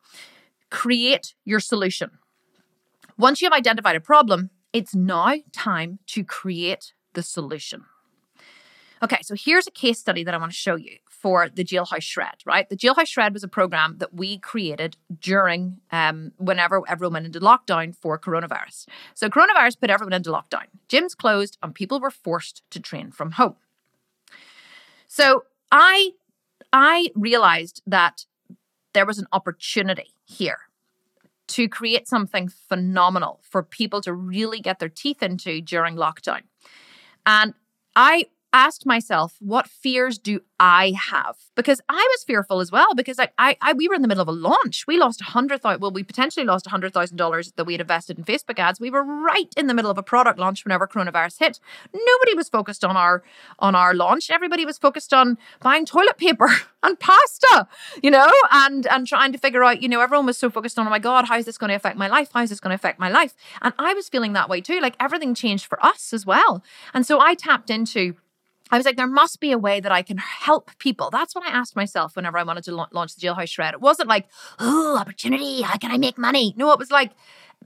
Create your solution. Once you have identified a problem it's now time to create the solution. Okay, so here's a case study that I want to show you for the Jailhouse Shred, right? The Jailhouse Shred was a program that we created during um, whenever everyone went into lockdown for coronavirus. So coronavirus put everyone into lockdown. Gyms closed and people were forced to train from home. So I I realized that there was an opportunity here to create something phenomenal for people to really get their teeth into during lockdown. And I asked myself, what fears do I have? Because I was fearful as well. Because I, I, we were in the middle of a launch. We lost a hundred thousand. Well, we potentially lost a hundred thousand dollars that we had invested in Facebook ads. We were right in the middle of a product launch whenever coronavirus hit. Nobody was focused on our on our launch. Everybody was focused on buying toilet paper <laughs> and pasta, you know, and and trying to figure out. You know, everyone was so focused on, oh my god, how is this going to affect my life? How is this going to affect my life? And I was feeling that way too. Like everything changed for us as well. And so I tapped into I was like, there must be a way that I can help people. That's what I asked myself whenever I wanted to launch the Jailhouse Shred. It wasn't like, oh, opportunity. How can I make money? No, it was like,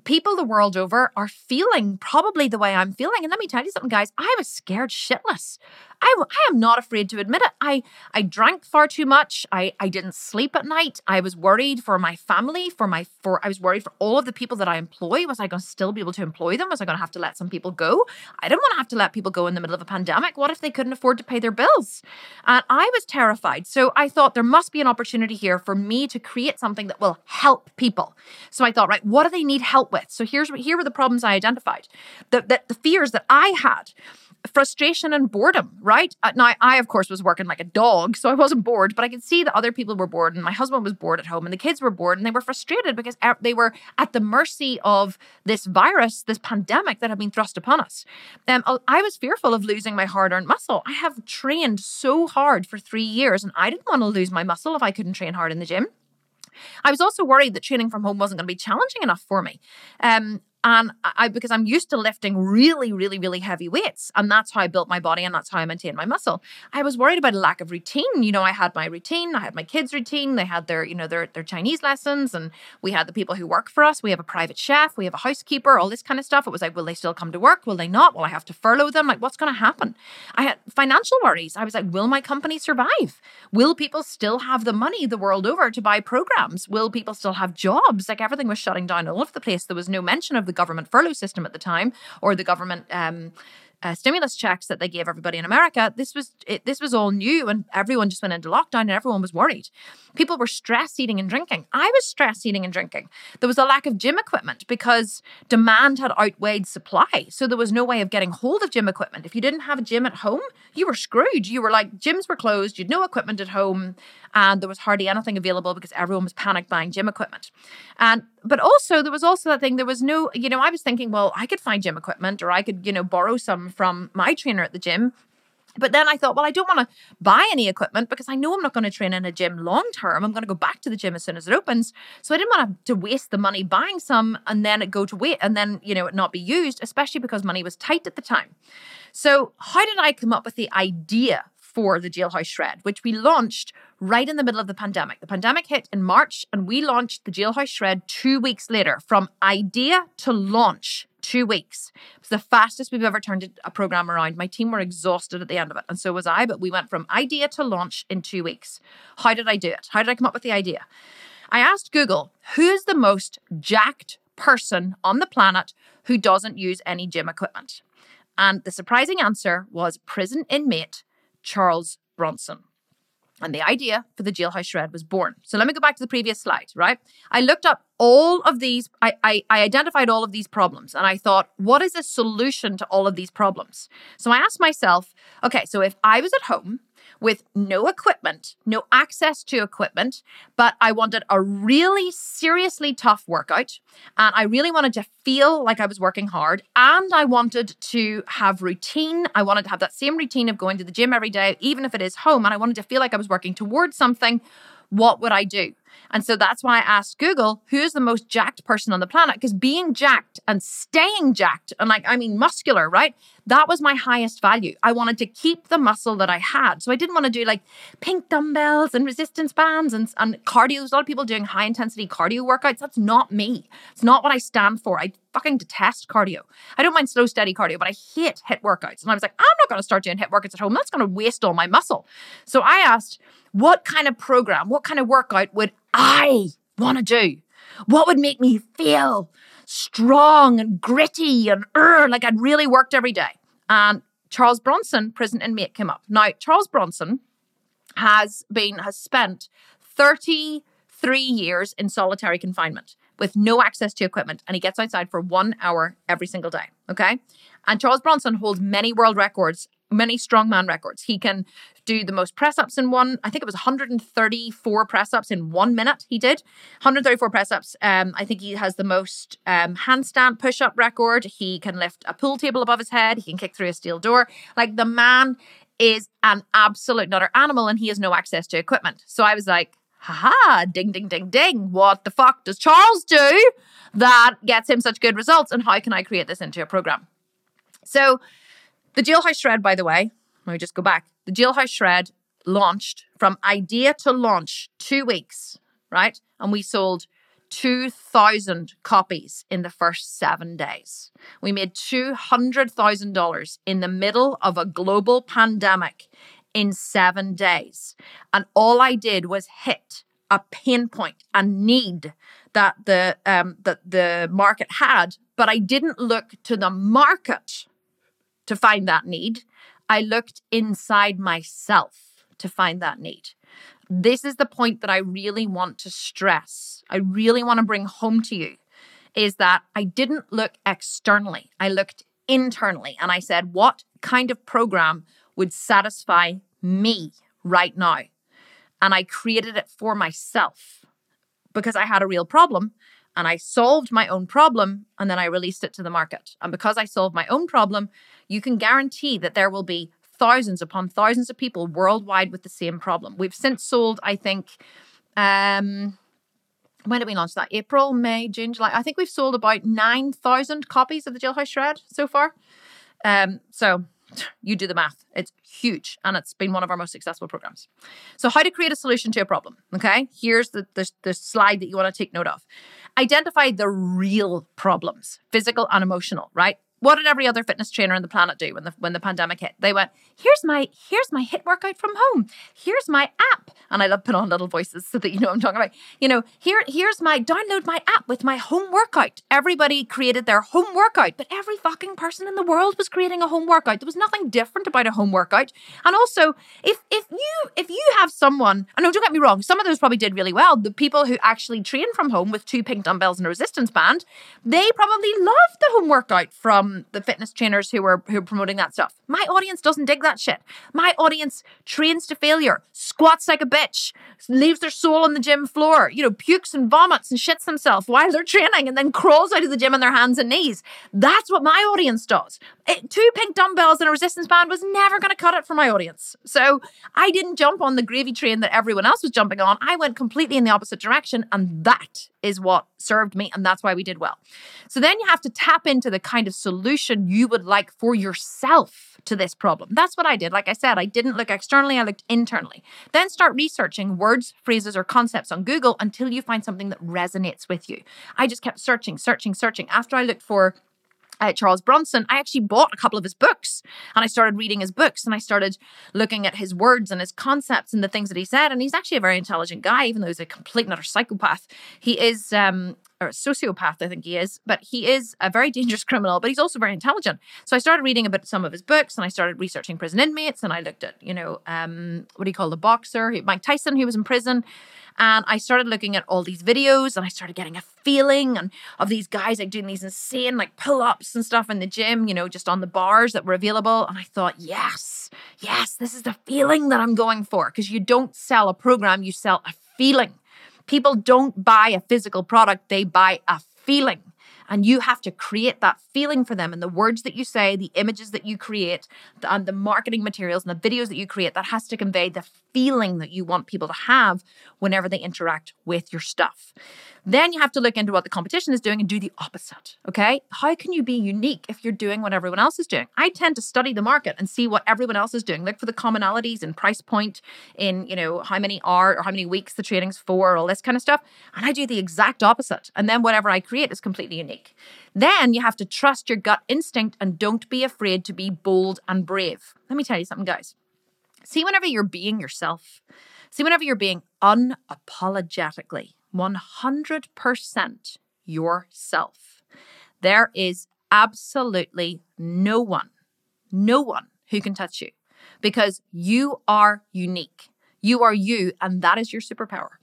people the world over are feeling probably the way I'm feeling. And let me tell you something, guys. I was scared shitless. I, I am not afraid to admit it. I, I drank far too much. I, I didn't sleep at night. I was worried for my family, for my for I was worried for all of the people that I employ. Was I going to still be able to employ them? Was I going to have to let some people go? I didn't want to have to let people go in the middle of a pandemic. What if they couldn't afford to pay their bills? And I was terrified. So I thought there must be an opportunity here for me to create something that will help people. So I thought, right, what do they need help with? So here's here were the problems I identified. The, the, the fears that I had frustration and boredom, right? Uh, now, I, of course, was working like a dog, so I wasn't bored, but I could see that other people were bored, and my husband was bored at home, and the kids were bored, and they were frustrated because they were at the mercy of this virus, this pandemic that had been thrust upon us. Um, I was fearful of losing my hard earned muscle. I have trained so hard for three years, and I didn't want to lose my muscle if I couldn't train hard in the gym. I was also worried that training from home wasn't going to be challenging enough for me. Um, and I, because I'm used to lifting really, really, really heavy weights, and that's how I built my body and that's how I maintained my muscle. I was worried about a lack of routine. You know, I had my routine, I had my kids' routine, they had their, you know, their their Chinese lessons, and we had the people who work for us. We have a private chef, we have a housekeeper, all this kind of stuff. It was like, will they still come to work? Will they not? Will I have to furlough them? Like, what's going to happen? I had financial worries. I was like, will my company survive? Will people still have the money the world over to buy programs? Will people still have jobs? Like everything was shutting down all over the place. There was no mention of the government furlough system at the time or the government um, uh, stimulus checks that they gave everybody in America. This was it, this was all new, and everyone just went into lockdown, and everyone was worried. People were stress eating and drinking. I was stress eating and drinking. There was a lack of gym equipment because demand had outweighed supply, so there was no way of getting hold of gym equipment. If you didn't have a gym at home, you were screwed. You were like gyms were closed. You'd no equipment at home, and there was hardly anything available because everyone was panic buying gym equipment. And but also there was also that thing. There was no, you know, I was thinking, well, I could find gym equipment, or I could, you know, borrow some from my trainer at the gym. But then I thought, well, I don't want to buy any equipment because I know I'm not going to train in a gym long term. I'm going to go back to the gym as soon as it opens. So I didn't want to waste the money buying some and then it go to wait and then, you know, it not be used, especially because money was tight at the time. So, how did I come up with the idea for the Jailhouse Shred, which we launched right in the middle of the pandemic. The pandemic hit in March, and we launched the Jailhouse Shred two weeks later. From idea to launch, two weeks. It was the fastest we've ever turned a program around. My team were exhausted at the end of it, and so was I, but we went from idea to launch in two weeks. How did I do it? How did I come up with the idea? I asked Google, who is the most jacked person on the planet who doesn't use any gym equipment? And the surprising answer was prison inmate Charles Bronson. And the idea for the jailhouse shred was born. So let me go back to the previous slide, right? I looked up all of these, I, I, I, identified all of these problems and I thought, what is a solution to all of these problems? So I asked myself, okay, so if I was at home with no equipment, no access to equipment, but I wanted a really seriously tough workout. And I really wanted to feel like I was working hard. And I wanted to have routine. I wanted to have that same routine of going to the gym every day, even if it is home. And I wanted to feel like I was working towards something. What would I do? And so that's why I asked Google, who's the most jacked person on the planet? Because being jacked and staying jacked, and like, I mean, muscular, right? That was my highest value. I wanted to keep the muscle that I had. So I didn't want to do like pink dumbbells and resistance bands and, and cardio. There's a lot of people doing high intensity cardio workouts. That's not me. It's not what I stand for. I fucking detest cardio. I don't mind slow, steady cardio, but I hate HIIT workouts. And I was like, I'm not going to start doing HIIT workouts at home. That's going to waste all my muscle. So I asked, what kind of program, what kind of workout would I want to do? What would make me feel strong and gritty and er, like I'd really worked every day? And Charles Bronson, prison inmate, came up. Now, Charles Bronson has been, has spent 33 years in solitary confinement with no access to equipment and he gets outside for one hour every single day. Okay. And Charles Bronson holds many world records, many strongman records. He can do the most press ups in one, I think it was 134 press ups in one minute he did. 134 press ups. Um, I think he has the most um, handstand push up record. He can lift a pool table above his head. He can kick through a steel door. Like the man is an absolute nutter animal and he has no access to equipment. So I was like, haha, ding, ding, ding, ding. What the fuck does Charles do that gets him such good results? And how can I create this into a program? So, the Jailhouse Shred, by the way, let me just go back. The Jailhouse Shred launched from idea to launch two weeks, right? And we sold 2,000 copies in the first seven days. We made $200,000 in the middle of a global pandemic in seven days. And all I did was hit a pain point, a need that the um, that the market had, but I didn't look to the market to find that need. I looked inside myself to find that need. This is the point that I really want to stress. I really want to bring home to you is that I didn't look externally. I looked internally and I said, what kind of program would satisfy me right now. And I created it for myself because I had a real problem and I solved my own problem and then I released it to the market. And because I solved my own problem, you can guarantee that there will be thousands upon thousands of people worldwide with the same problem. We've since sold, I think, um, when did we launch that? April, May, June, July. I think we've sold about 9,000 copies of the Jill Jailhouse Shred so far. Um, so you do the math. It's huge and it's been one of our most successful programs. So, how to create a solution to a problem. Okay, here's the, the, the slide that you want to take note of. Identify the real problems, physical and emotional, right? What did every other fitness trainer on the planet do when the when the pandemic hit? They went, "Here's my here's my HIIT workout from home. Here's my app." And I love put on little voices so that you know I'm talking about. You know, here here's my download my app with my home workout. Everybody created their home workout, but every fucking person in the world was creating a home workout. There was nothing different about a home workout. And also, if if you if you have someone, I know don't get me wrong, some of those probably did really well. The people who actually train from home with two pink dumbbells and a resistance band, they probably loved the home workout from um, the fitness trainers who were who are promoting that stuff. My audience doesn't dig that shit. My audience trains to failure, squats like a bitch, leaves their soul on the gym floor, you know, pukes and vomits and shits themselves while they're training and then crawls out of the gym on their hands and knees. That's what my audience does. It, two pink dumbbells and a resistance band was never going to cut it for my audience. So I didn't jump on the gravy train that everyone else was jumping on. I went completely in the opposite direction. And that is what served me. And that's why we did well. So then you have to tap into the kind of solution you would like for yourself to this problem. That's what I did. Like I said, I didn't look externally, I looked internally. Then start researching words, phrases, or concepts on Google until you find something that resonates with you. I just kept searching, searching, searching. After I looked for uh, Charles Bronson, I actually bought a couple of his books and I started reading his books and I started looking at his words and his concepts and the things that he said. And he's actually a very intelligent guy, even though he's a complete and utter psychopath. He is, um, or a sociopath, I think he is, but he is a very <laughs> dangerous criminal, but he's also very intelligent. So I started reading about some of his books and I started researching prison inmates and I looked at, you know, um, what do you call the boxer, Mike Tyson, who was in prison. And I started looking at all these videos and I started getting a feeling and of these guys like doing these insane like pull-ups and stuff in the gym, you know, just on the bars that were available. And I thought, yes, yes, this is the feeling that I'm going for. Because you don't sell a program, you sell a feeling. People don't buy a physical product, they buy a feeling. And you have to create that feeling for them and the words that you say, the images that you create, and um, the marketing materials and the videos that you create, that has to convey the feeling that you want people to have whenever they interact with your stuff. Then you have to look into what the competition is doing and do the opposite. Okay. How can you be unique if you're doing what everyone else is doing? I tend to study the market and see what everyone else is doing. Look for the commonalities in price point, in, you know, how many are or how many weeks the trading's for, all this kind of stuff. And I do the exact opposite. And then whatever I create is completely unique. Then you have to trust your gut instinct and don't be afraid to be bold and brave. Let me tell you something, guys. See, whenever you're being yourself, see, whenever you're being unapologetically 100% yourself, there is absolutely no one, no one who can touch you because you are unique. You are you, and that is your superpower.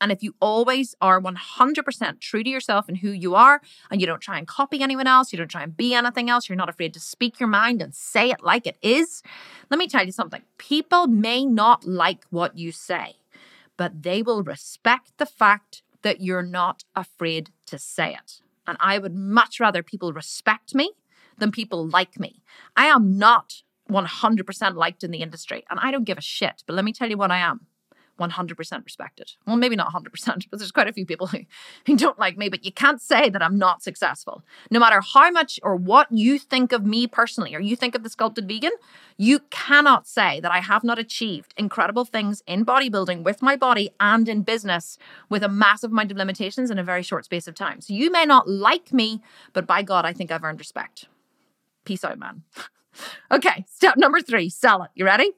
And if you always are 100% true to yourself and who you are, and you don't try and copy anyone else, you don't try and be anything else, you're not afraid to speak your mind and say it like it is, let me tell you something. People may not like what you say, but they will respect the fact that you're not afraid to say it. And I would much rather people respect me than people like me. I am not 100% liked in the industry, and I don't give a shit. But let me tell you what I am 100% respected. Well, maybe not 100%, but there's quite a few people who, who don't like me. But you can't say that I'm not successful. No matter how much or what you think of me personally, or you think of the sculpted vegan, you cannot say that I have not achieved incredible things in bodybuilding with my body and in business with a massive amount of limitations in a very short space of time. So you may not like me, but by God, I think I've earned respect. Peace out, man. <laughs> okay, step number three sell it. You ready?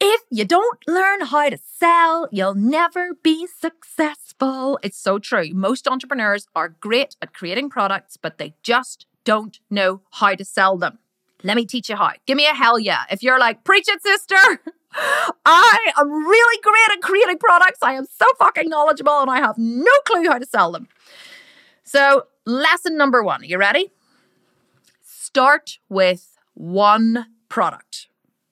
If you don't learn how to sell, you'll never be successful. It's so true. Most entrepreneurs are great at creating products, but they just don't know how to sell them. Let me teach you how. Give me a hell yeah. If you're like, preach it, sister. <laughs> I am really great at creating products. I am so fucking knowledgeable and I have no clue how to sell them. So, lesson number one. Are you ready? Start with one product.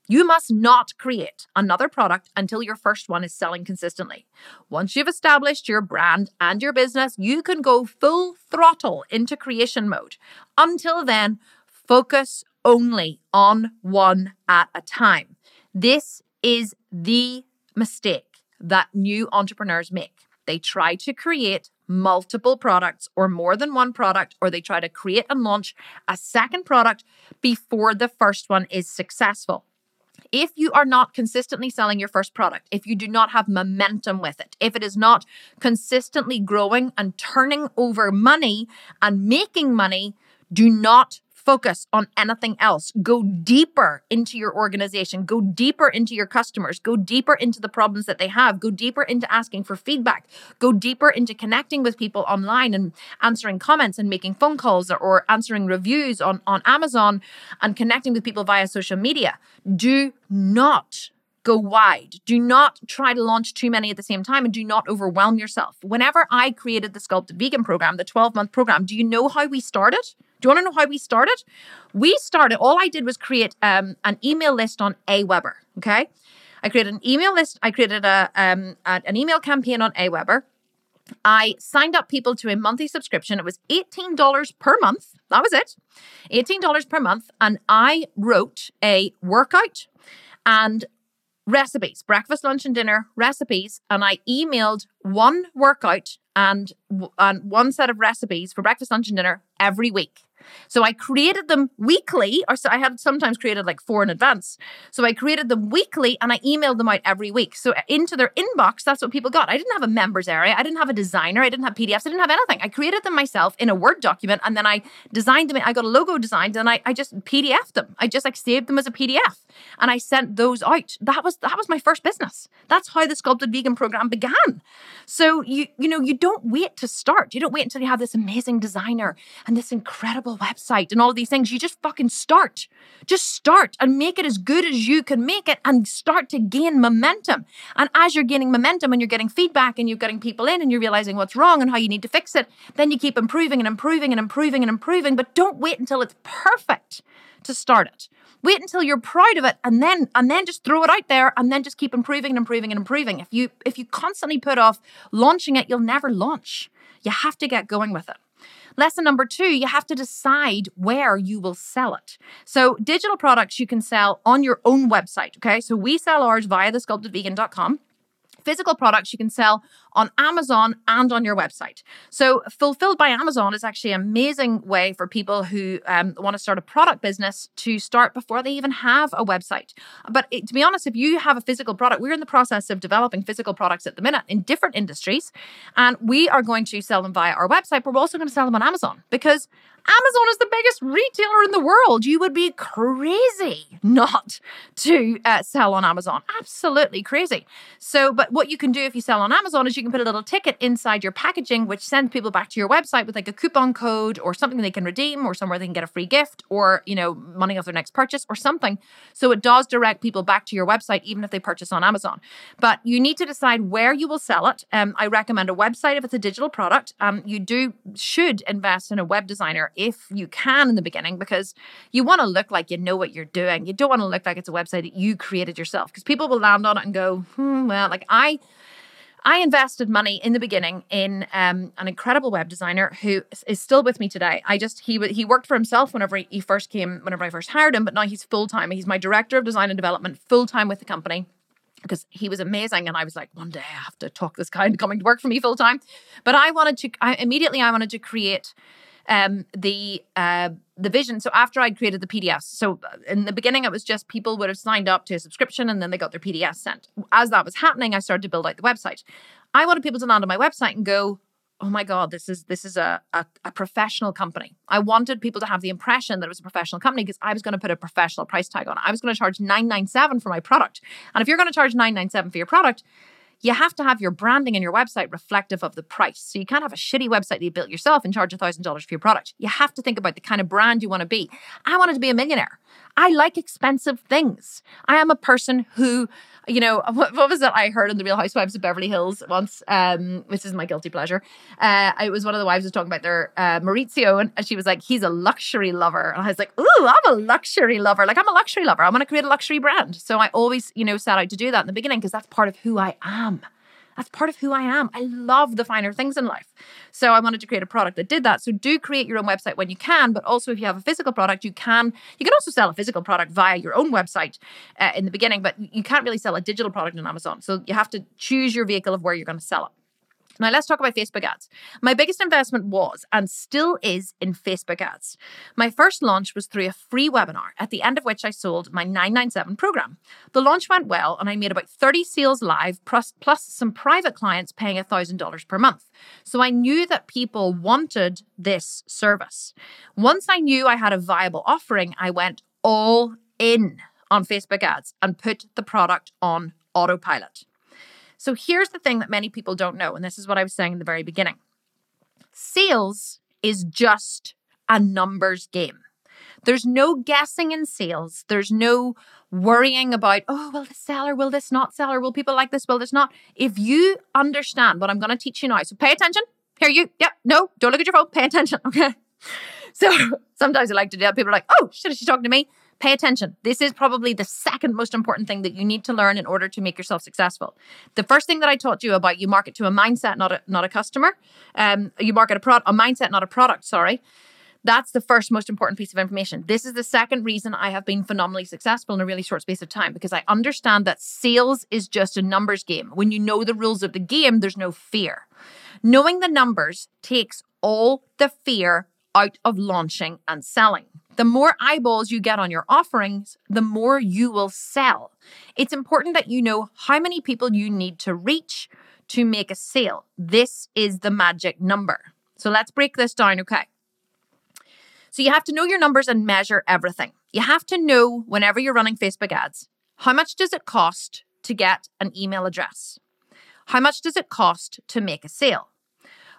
You must not create another product until your first one is selling consistently. Once you've established your brand and your business, you can go full throttle into creation mode. Until then, focus only on one at a time. This is the mistake that new entrepreneurs make. They try to create multiple products or more than one product, or they try to create and launch a second product before the first one is successful. If you are not consistently selling your first product, if you do not have momentum with it, if it is not consistently growing and turning over money and making money, do not focus on anything else. Go deeper into your organization, go deeper into your customers, go deeper into the problems that they have, go deeper into asking for feedback, go deeper into connecting with people online and answering comments and making phone calls or, or answering reviews on, on Amazon and connecting with people via social media. Do not go wide. Do not try to launch too many at the same time and do not overwhelm yourself. Whenever I created the Sculpted Vegan program, the 12 month program, do you know how we started? Do you want to know how we started? We started, all I did was create um, an email list on Aweber. Okay. I created an email list. I created a, um, an email campaign on Aweber. I signed up people to a monthly subscription. It was $18 per month. That was it. $18 per month. And I wrote a workout and recipes, breakfast, lunch, and dinner recipes, and I emailed one workout and, and one set of recipes for breakfast, lunch, and dinner every week. So I created them weekly, or so I had sometimes created like four in advance. So I created them weekly and I emailed them out every week. So uh, into their inbox, that's what people got. I didn't have a members area. I didn't have a designer. I didn't have PDFs. I didn't have anything. I created them myself in a Word document and then I designed them. I got a logo designed and I, I just PDFed them. I just like saved them as a PDF and I sent those out. That was that was my first business. That's how the Sculpted Vegan program began. So you you know you don't wait to start. You don't wait until you have this amazing designer and this incredible website and all of these things. You just fucking start. Just start and make it as good as you can make it and start to gain momentum. And as you're gaining momentum and you're getting feedback and you're getting people in and you're realizing what's wrong and how you need to fix it, then you keep improving and improving and improving and improving. But don't wait until it's perfect to start it. Wait until you're proud of it and then and then just throw it out there and then just keep improving and improving and improving. If you if you constantly put off launching it, you'll never launch. You have to get going with it. Lesson number two, you have to decide where you will sell it. So, digital products you can sell on your own website. Okay. So, we sell ours via thesculptedvegan.com physical products you can sell on Amazon and on your website. So, Fulfilled by Amazon is actually an amazing way for people who um, want to start a product business to start before they even have a website. But it, to be honest, if you have a physical product, we're in the process of developing physical products at the minute in different industries, and we are going to sell them via our website, but we're also going to sell them on Amazon because Amazon is the biggest retailer in the world. You would be crazy not to uh, sell on Amazon. Absolutely crazy. So, but what you can do if you sell on Amazon is you can put a little ticket inside your packaging, which sends people back to your website with like a coupon code or something they can redeem or somewhere they can get a free gift or, you know, money off their next purchase or something. So it does direct people back to your website, even if they purchase on Amazon. But you need to decide where you will sell it. Um, I recommend a website if it's a digital product. Um, you do should invest in a web designer if you can in the beginning because you want to look like you know what you're doing. You don't want to look like it's a website that you created yourself because people will land on it and go, hmm, well, like I I invested money in the beginning in um, an incredible web designer who is still with me today. I just he he worked for himself whenever he first came, whenever I first hired him, but now he's full time. He's my director of design and development, full time with the company because he was amazing and i was like one day i have to talk this guy into coming to work for me full time but i wanted to I, immediately i wanted to create um, the uh, the vision. So after I'd created the PDFs, so uh, in the beginning it was just people would have signed up to a subscription and then they got their PDFs sent. As that was happening, I started to build out the website. I wanted people to land on my website and go, "Oh my god, this is this is a, a, a professional company." I wanted people to have the impression that it was a professional company because I was going to put a professional price tag on it. I was going to charge nine nine seven for my product, and if you're going to charge nine nine seven for your product you have to have your branding and your website reflective of the price. So you can't have a shitty website that you built yourself and charge $1,000 for your product. You have to think about the kind of brand you want to be. I wanted to be a millionaire. I like expensive things. I am a person who, you know, <laughs> what, what was it I heard in the Real Housewives of Beverly Hills once? Um, this is my guilty pleasure. Uh, it was one of the wives was talking about their uh, Mauricio, and she was like, "He's a luxury lover," and I was like, "Ooh, I'm a luxury lover. Like I'm a luxury lover. I want to create a luxury brand." So I always, you know, set out to do that in the beginning because that's part of who I am. That's part of who I am. I love the finer things in life. So I wanted to create a product that did that. So do create your own website when you can, but also if you have a physical product, you can you can also sell a physical product via your own website uh, in the beginning, but you can't really sell a digital product on Amazon. So you have to choose your vehicle of where you're going to sell it. Now, let's talk about Facebook ads. My biggest investment was and still is in Facebook ads. My first launch was through a free webinar, at the end of which I sold my 997 program. The launch went well, and I made about 30 sales live, plus, plus some private clients paying $1,000 per month. So I knew that people wanted this service. Once I knew I had a viable offering, I went all in on Facebook ads and put the product on autopilot. So here's the thing that many people don't know, and this is what I was saying in the very beginning sales is just a numbers game. There's no guessing in sales. There's no worrying about, oh, will this sell or will this not sell or will people like this? Will this not? If you understand what I'm going to teach you now, so pay attention. Here you, yep, no, don't look at your phone, pay attention, <laughs> okay? So sometimes I like to do that. People are like, oh, shit, is she talking to me? Pay attention. This is probably the second most important thing that you need to learn in order to make yourself successful. The first thing that I taught you about you market to a mindset, not a not a customer. Um, you market a product, a mindset, not a product. Sorry. That's the first most important piece of information. This is the second reason I have been phenomenally successful in a really short space of time because I understand that sales is just a numbers game. When you know the rules of the game, there's no fear. Knowing the numbers takes all the fear out of launching and selling. The more eyeballs you get on your offerings, the more you will sell. It's important that you know how many people you need to reach to make a sale. This is the magic number. So let's break this down, okay? So you have to know your numbers and measure everything. You have to know whenever you're running Facebook ads, how much does it cost to get an email address? How much does it cost to make a sale?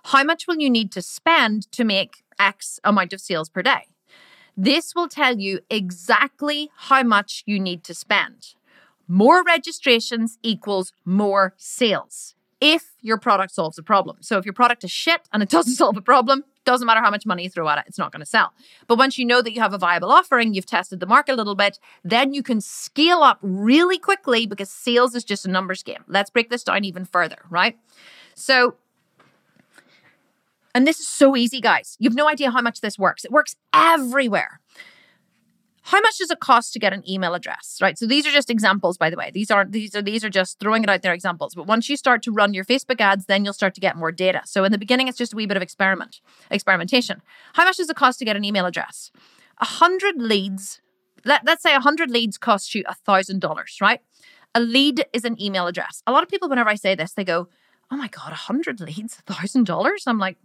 How much will you need to spend to make X amount of sales per day? This will tell you exactly how much you need to spend. More registrations equals more sales if your product solves a problem. So if your product is shit and it <laughs> doesn't solve a problem, doesn't matter how much money you throw at it, it's not going to sell. But once you know that you have a viable offering, you've tested the market a little bit, then you can scale up really quickly because sales is just a numbers game. Let's break this down even further, right? So and this is so easy, guys. You've no idea how much this works. It works everywhere. How much does it cost to get an email address? Right. So these are just examples, by the way. These aren't these are these are just throwing it out there examples. But once you start to run your Facebook ads, then you'll start to get more data. So in the beginning, it's just a wee bit of experiment, experimentation. How much does it cost to get an email address? A hundred leads. Let, let's say a hundred leads cost you a thousand dollars, right? A lead is an email address. A lot of people, whenever I say this, they go, "Oh my god, a hundred leads, a thousand dollars." I'm like,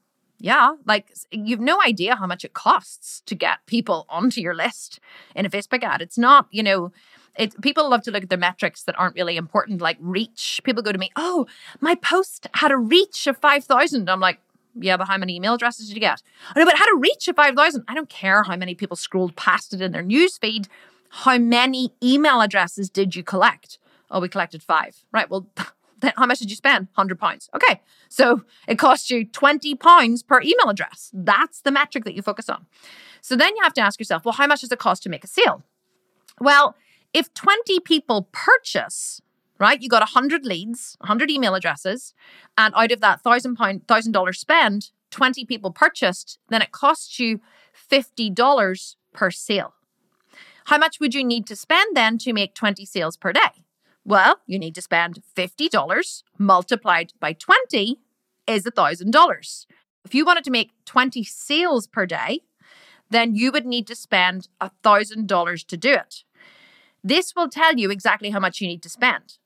yeah, like you've no idea how much it costs to get people onto your list in a Facebook ad. It's not, you know, it people love to look at the metrics that aren't really important, like reach. People go to me, oh, my post had a reach of 5,000. I'm like, yeah, but how many email addresses did you get? Oh, I know, but had a reach of 5,000. I don't care how many people scrolled past it in their news feed. How many email addresses did you collect? Oh, we collected five. Right. Well, <laughs> how much did you spend? 100 pounds. Okay. So it costs you 20 pounds per email address. That's the metric that you focus on. So then you have to ask yourself, well, how much does it cost to make a sale? Well, if 20 people purchase, right, you got 100 leads, 100 email addresses, and out of that thousand pound, thousand dollar spend, 20 people purchased, then it costs you $50 per sale. How much would you need to spend then to make 20 sales per day? Well, you need to spend $50 multiplied by 20 is $1,000. If you wanted to make 20 sales per day, then you would need to spend $1,000 to do it. This will tell you exactly how much you need to spend.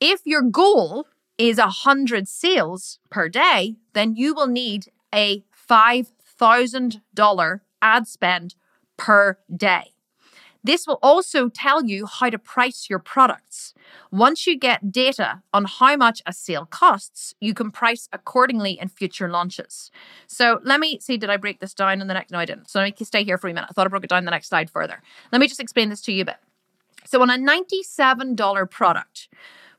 If your goal is 100 sales per day, then you will need a $5,000 ad spend per day. This will also tell you how to price your products. Once you get data on how much a sale costs, you can price accordingly in future launches. So let me see, did I break this down in the next? No, I didn't. So let me stay here for a minute. I thought I broke it down the next slide further. Let me just explain this to you a bit. So on a $97 product,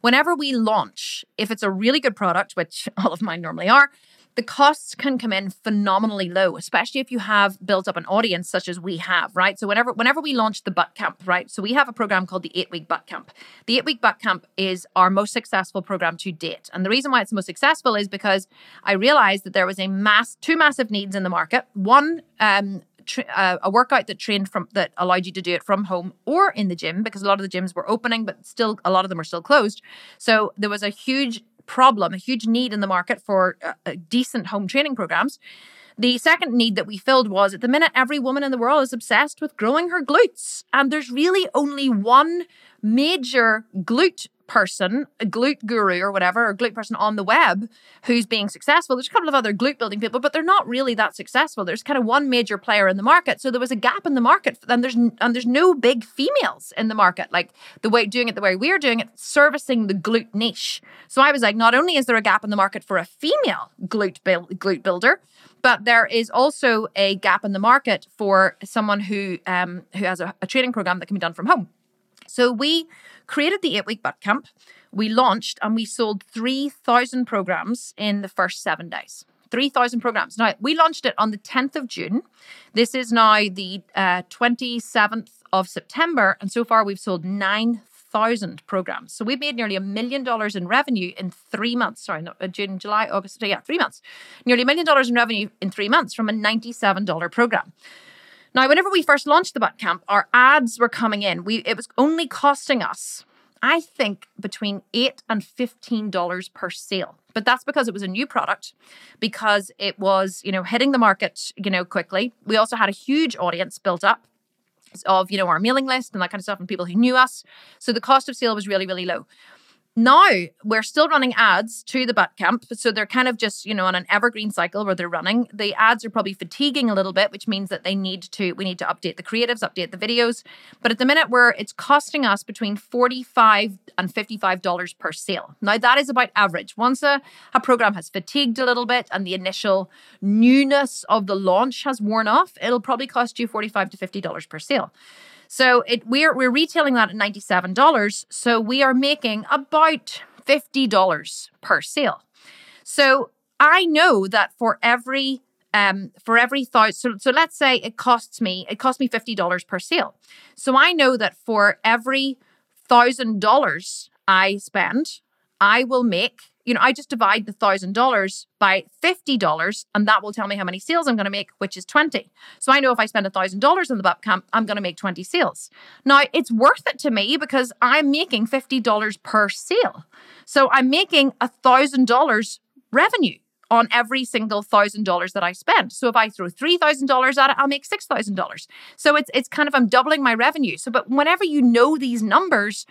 whenever we launch, if it's a really good product, which <laughs> all of mine normally are, the costs can come in phenomenally low, especially if you have built up an audience such as we have, right? So whenever whenever we launched the Butt Camp, right? So we have a program called the Eight Week Butt Camp. The Eight Week Butt Camp is our most successful program to date, and the reason why it's most successful is because I realized that there was a mass two massive needs in the market. One, um, uh, a workout that trained from that allowed you to do it from home or in the gym because a lot of the gyms were opening but still a lot of them are still closed so there was a huge problem, a huge need in the market for uh, uh, decent home training programs. The second need that we filled was at the minute, every woman in the world is obsessed with growing her glutes. And there's really only one major glute person, a glute guru or whatever, or glute person on the web who's being successful. There's a couple of other glute building people, but they're not really that successful. There's kind of one major player in the market. So there was a gap in the market and there's and there's no big females in the market like the way doing it the way we're doing it, servicing the glute niche. So I was like, not only is there a gap in the market for a female glute build, glute builder, but there is also a gap in the market for someone who um, who has a, a training program that can be done from home. So we created the eight week butt camp. We launched and we sold 3,000 programs in the first seven days. 3,000 programs. Now, we launched it on the 10th of June. This is now the uh, 27th of September. And so far, we've sold 9,000 programs. So we've made nearly a million dollars in revenue in three months. Sorry, not uh, June, July, August. Yeah, three months. Nearly a million dollars in revenue in three months from a $97 program. Now, whenever we first launched the Butt Camp, our ads were coming in. We it was only costing us, I think, between eight and fifteen dollars per sale. but that's because it was a new product because it was you know hitting the market you know quickly we also had a huge audience built up of you know our mailing list and that kind of stuff and people who knew us so the cost of sale was really really low now we're still running ads to the boot camp. So they're kind of just, you know, on an evergreen cycle where they're running. The ads are probably fatiguing a little bit, which means that they need to, we need to update the creatives, update the videos. But at the minute where it's costing us between 45 and $55 per sale. Now that is about average. Once a, a program has fatigued a little bit and the initial newness of the launch has worn off, it'll probably cost you 45 to $50 per sale. So it we're we're retailing that at $97. So we are making about $50 per sale. So I know that for every um for every thousand so, so let's say it costs me it costs me $50 per sale. So I know that for every thousand dollars I spend, I will make you know, I just divide the thousand dollars by fifty dollars, and that will tell me how many sales I'm going to make, which is twenty. So I know if I spend a thousand dollars on the boot camp, I'm going to make twenty sales. Now it's worth it to me because I'm making fifty dollars per sale, so I'm making a thousand dollars revenue on every single thousand dollars that I spend. So if I throw three thousand dollars at it, I'll make six thousand dollars. So it's it's kind of I'm doubling my revenue. So but whenever you know these numbers,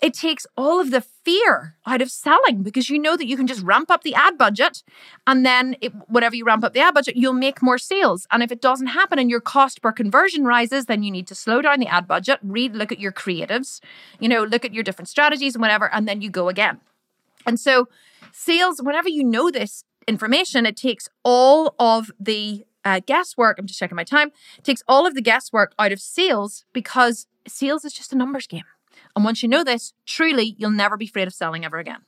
it takes all of the fear out of selling because you know that you can just ramp up the ad budget and then it, whatever you ramp up the ad budget, you'll make more sales. And if it doesn't happen and your cost per conversion rises, then you need to slow down the ad budget, read, look at your creatives, you know, look at your different strategies and whatever, and then you go again. And so sales, whenever you know this, information, it takes all of the uh, guesswork. I'm just checking my time. Takes all of the guesswork out of sales because sales is just a numbers game. And once you know this, truly, you'll never be afraid of selling ever again.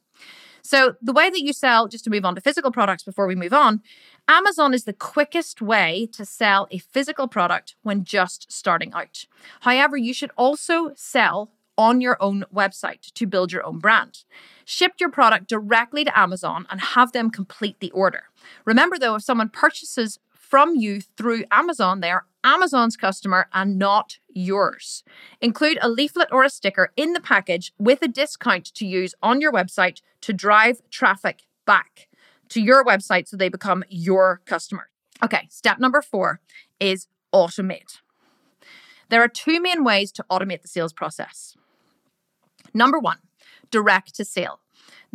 So, the way that you sell, just to move on to physical products before we move on, Amazon is the quickest way to sell a physical product when just starting out. However, you should also sell on your own website to build your own brand. Ship your product directly to Amazon and have them complete the order. Remember though, if someone purchases from you through Amazon, they are Amazon's customer and not yours. Include a leaflet or a sticker in the package with a discount to use on your website to drive traffic back to your website so they become your customer. Okay, step number four is automate. There are two main ways to automate the sales process. Number one, direct to sale.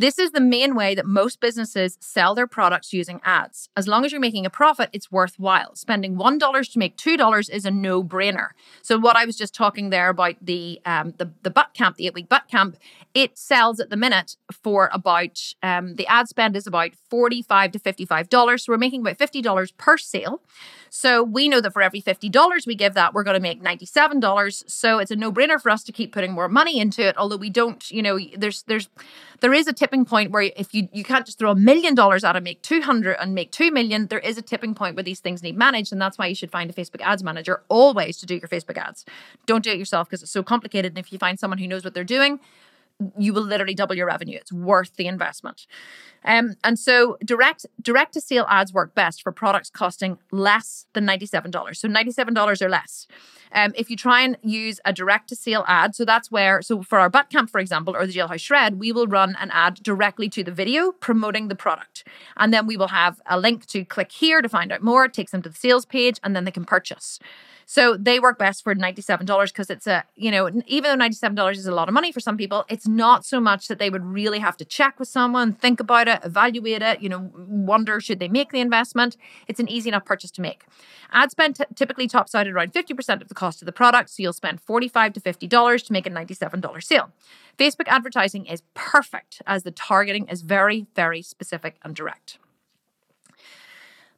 This is the main way that most businesses sell their products using ads. As long as you're making a profit, it's worthwhile. Spending $1 to make $2 is a no brainer. So, what I was just talking there about the, um, the, the boot camp, the eight week butt camp, it sells at the minute for about, um, the ad spend is about 45 to $55. So, we're making about $50 per sale. So, we know that for every $50 we give that, we're going to make $97. So, it's a no brainer for us to keep putting more money into it. Although we don't, you know, there's, there's, there is a tipping point where if you you can't just throw a million dollars at and make 200 and make 2 million there is a tipping point where these things need managed and that's why you should find a facebook ads manager always to do your facebook ads. Don't do it yourself because it's so complicated and if you find someone who knows what they're doing you will literally double your revenue. It's worth the investment. Um, and so direct direct to sale ads work best for products costing less than $97. So $97 or less. Um, if you try and use a direct to sale ad, so that's where, so for our butt camp, for example, or the Jailhouse Shred, we will run an ad directly to the video promoting the product. And then we will have a link to click here to find out more. It takes them to the sales page and then they can purchase. So they work best for $97 because it's a, you know, even though $97 is a lot of money for some people, it's not so much that they would really have to check with someone, think about it, evaluate it, you know, wonder should they make the investment. It's an easy enough purchase to make. Ad spend t- typically tops out at around 50% of the cost of the product. So you'll spend 45 to $50 to make a $97 sale. Facebook advertising is perfect as the targeting is very, very specific and direct.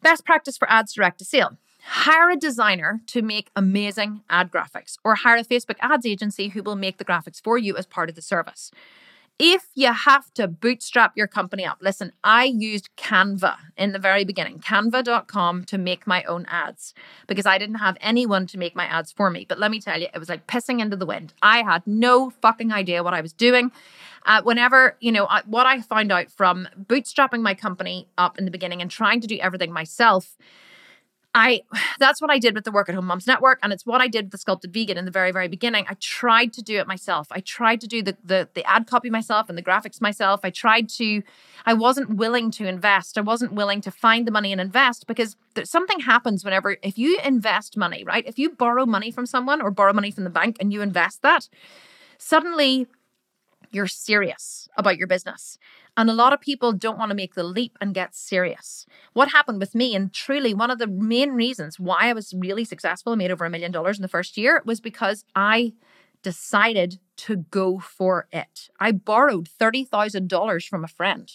Best practice for ads direct to sale. Hire a designer to make amazing ad graphics, or hire a Facebook ads agency who will make the graphics for you as part of the service. If you have to bootstrap your company up, listen, I used Canva in the very beginning, canva.com to make my own ads because I didn't have anyone to make my ads for me. But let me tell you, it was like pissing into the wind. I had no fucking idea what I was doing. Uh, whenever, you know, I, what I found out from bootstrapping my company up in the beginning and trying to do everything myself I <sighs> that's what I did with the Work at Home Moms Network, and it's what I did with the Sculpted Vegan in the very, very beginning. I tried to do it myself. I tried to do the the, the ad copy myself and the graphics myself. I tried to. I wasn't willing to invest. I wasn't willing to find the money and invest because something happens whenever if you invest money, right? If you borrow money from someone or borrow money from the bank and you invest that, suddenly you're serious about your business. And a lot of people don't want to make the leap and get serious. What happened with me, and truly one of the main reasons why I was really successful, and made over a million dollars in the first year, was because I decided to go for it. I borrowed $30,000 from a friend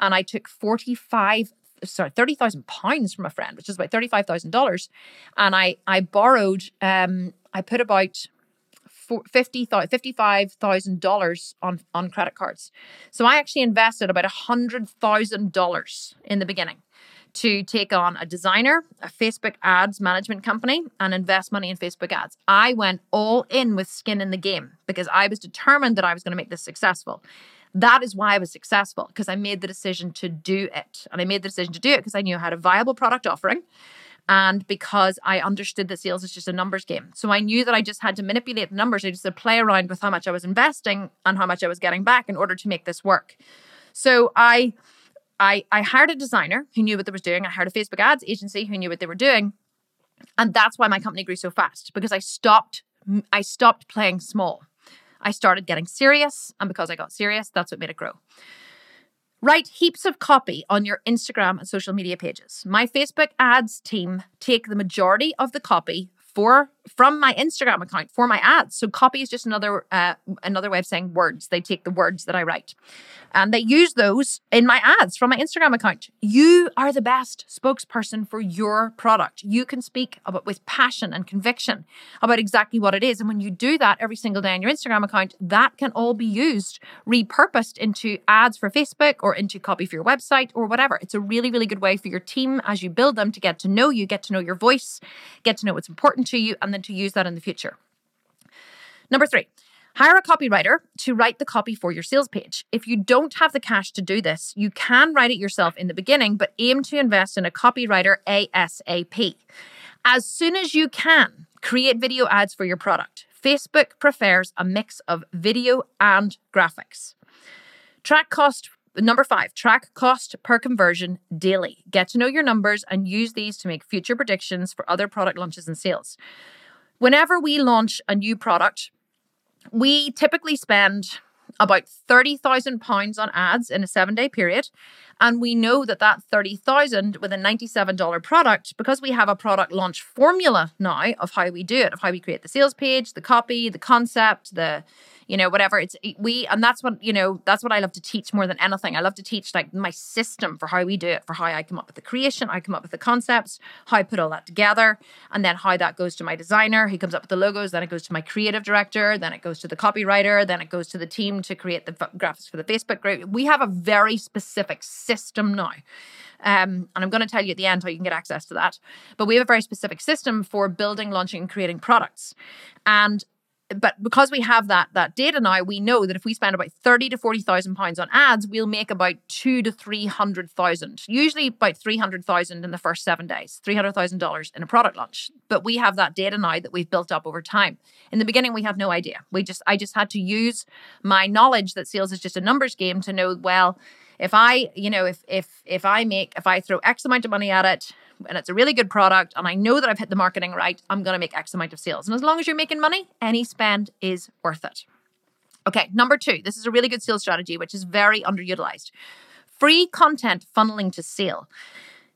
and I took 45 sorry 30,000 pounds from a friend which is about $35,000 and I I borrowed um I put about $55,000 on, on credit cards. So I actually invested about $100,000 in the beginning to take on a designer, a Facebook ads management company, and invest money in Facebook ads. I went all in with skin in the game because I was determined that I was going to make this successful. That is why I was successful because I made the decision to do it. And I made the decision to do it because I knew I had a viable product offering and because I understood that sales is just a numbers game. So I knew that I just had to manipulate the numbers. I just had to play around with how much I was investing and how much I was getting back in order to make this work. So I I I hired a designer who knew what they were doing. I hired a Facebook ads agency who knew what they were doing. And that's why my company grew so fast because I stopped I stopped playing small. I started getting serious, and because I got serious, that's what made it grow. Write heaps of copy on your Instagram and social media pages. My Facebook ads team take the majority of the copy for from my Instagram account for my ads. So copy is just another uh, another way of saying words. They take the words that I write, and they use those in my ads from my Instagram account. You are the best spokesperson for your product. You can speak about with passion and conviction about exactly what it is, and when you do that every single day on your Instagram account, that can all be used, repurposed into ads for Facebook or into copy for your website or whatever. It's a really really good way for your team as you build them to get to know you, get to know your voice, get to know what's important to you, and then to use that in the future. Number three, hire a copywriter to write the copy for your sales page. If you don't have the cash to do this, you can write it yourself in the beginning, but aim to invest in a copywriter ASAP. As soon as you can, create video ads for your product. Facebook prefers a mix of video and graphics. Track cost Number five, track cost per conversion daily. Get to know your numbers and use these to make future predictions for other product launches and sales. Whenever we launch a new product, we typically spend about £30,000 on ads in a seven day period. And we know that that 30,000 with a $97 product, because we have a product launch formula now of how we do it, of how we create the sales page, the copy, the concept, the you know, whatever. It's we, and that's what, you know, that's what I love to teach more than anything. I love to teach like my system for how we do it, for how I come up with the creation, I come up with the concepts, how I put all that together, and then how that goes to my designer. He comes up with the logos, then it goes to my creative director, then it goes to the copywriter, then it goes to the team to create the graphics for the Facebook group. We have a very specific system now. Um, and I'm going to tell you at the end how you can get access to that. But we have a very specific system for building, launching, and creating products. And but because we have that that data now, we know that if we spend about thirty to forty thousand pounds on ads, we'll make about two to three hundred thousand. Usually about three hundred thousand in the first seven days, three hundred thousand dollars in a product launch. But we have that data now that we've built up over time. In the beginning, we had no idea. We just I just had to use my knowledge that sales is just a numbers game to know well if I you know if if if I make if I throw X amount of money at it and it's a really good product and I know that I've hit the marketing right, I'm going to make X amount of sales. And as long as you're making money, any spend is worth it. Okay, number two, this is a really good sales strategy, which is very underutilized. Free content funneling to sale.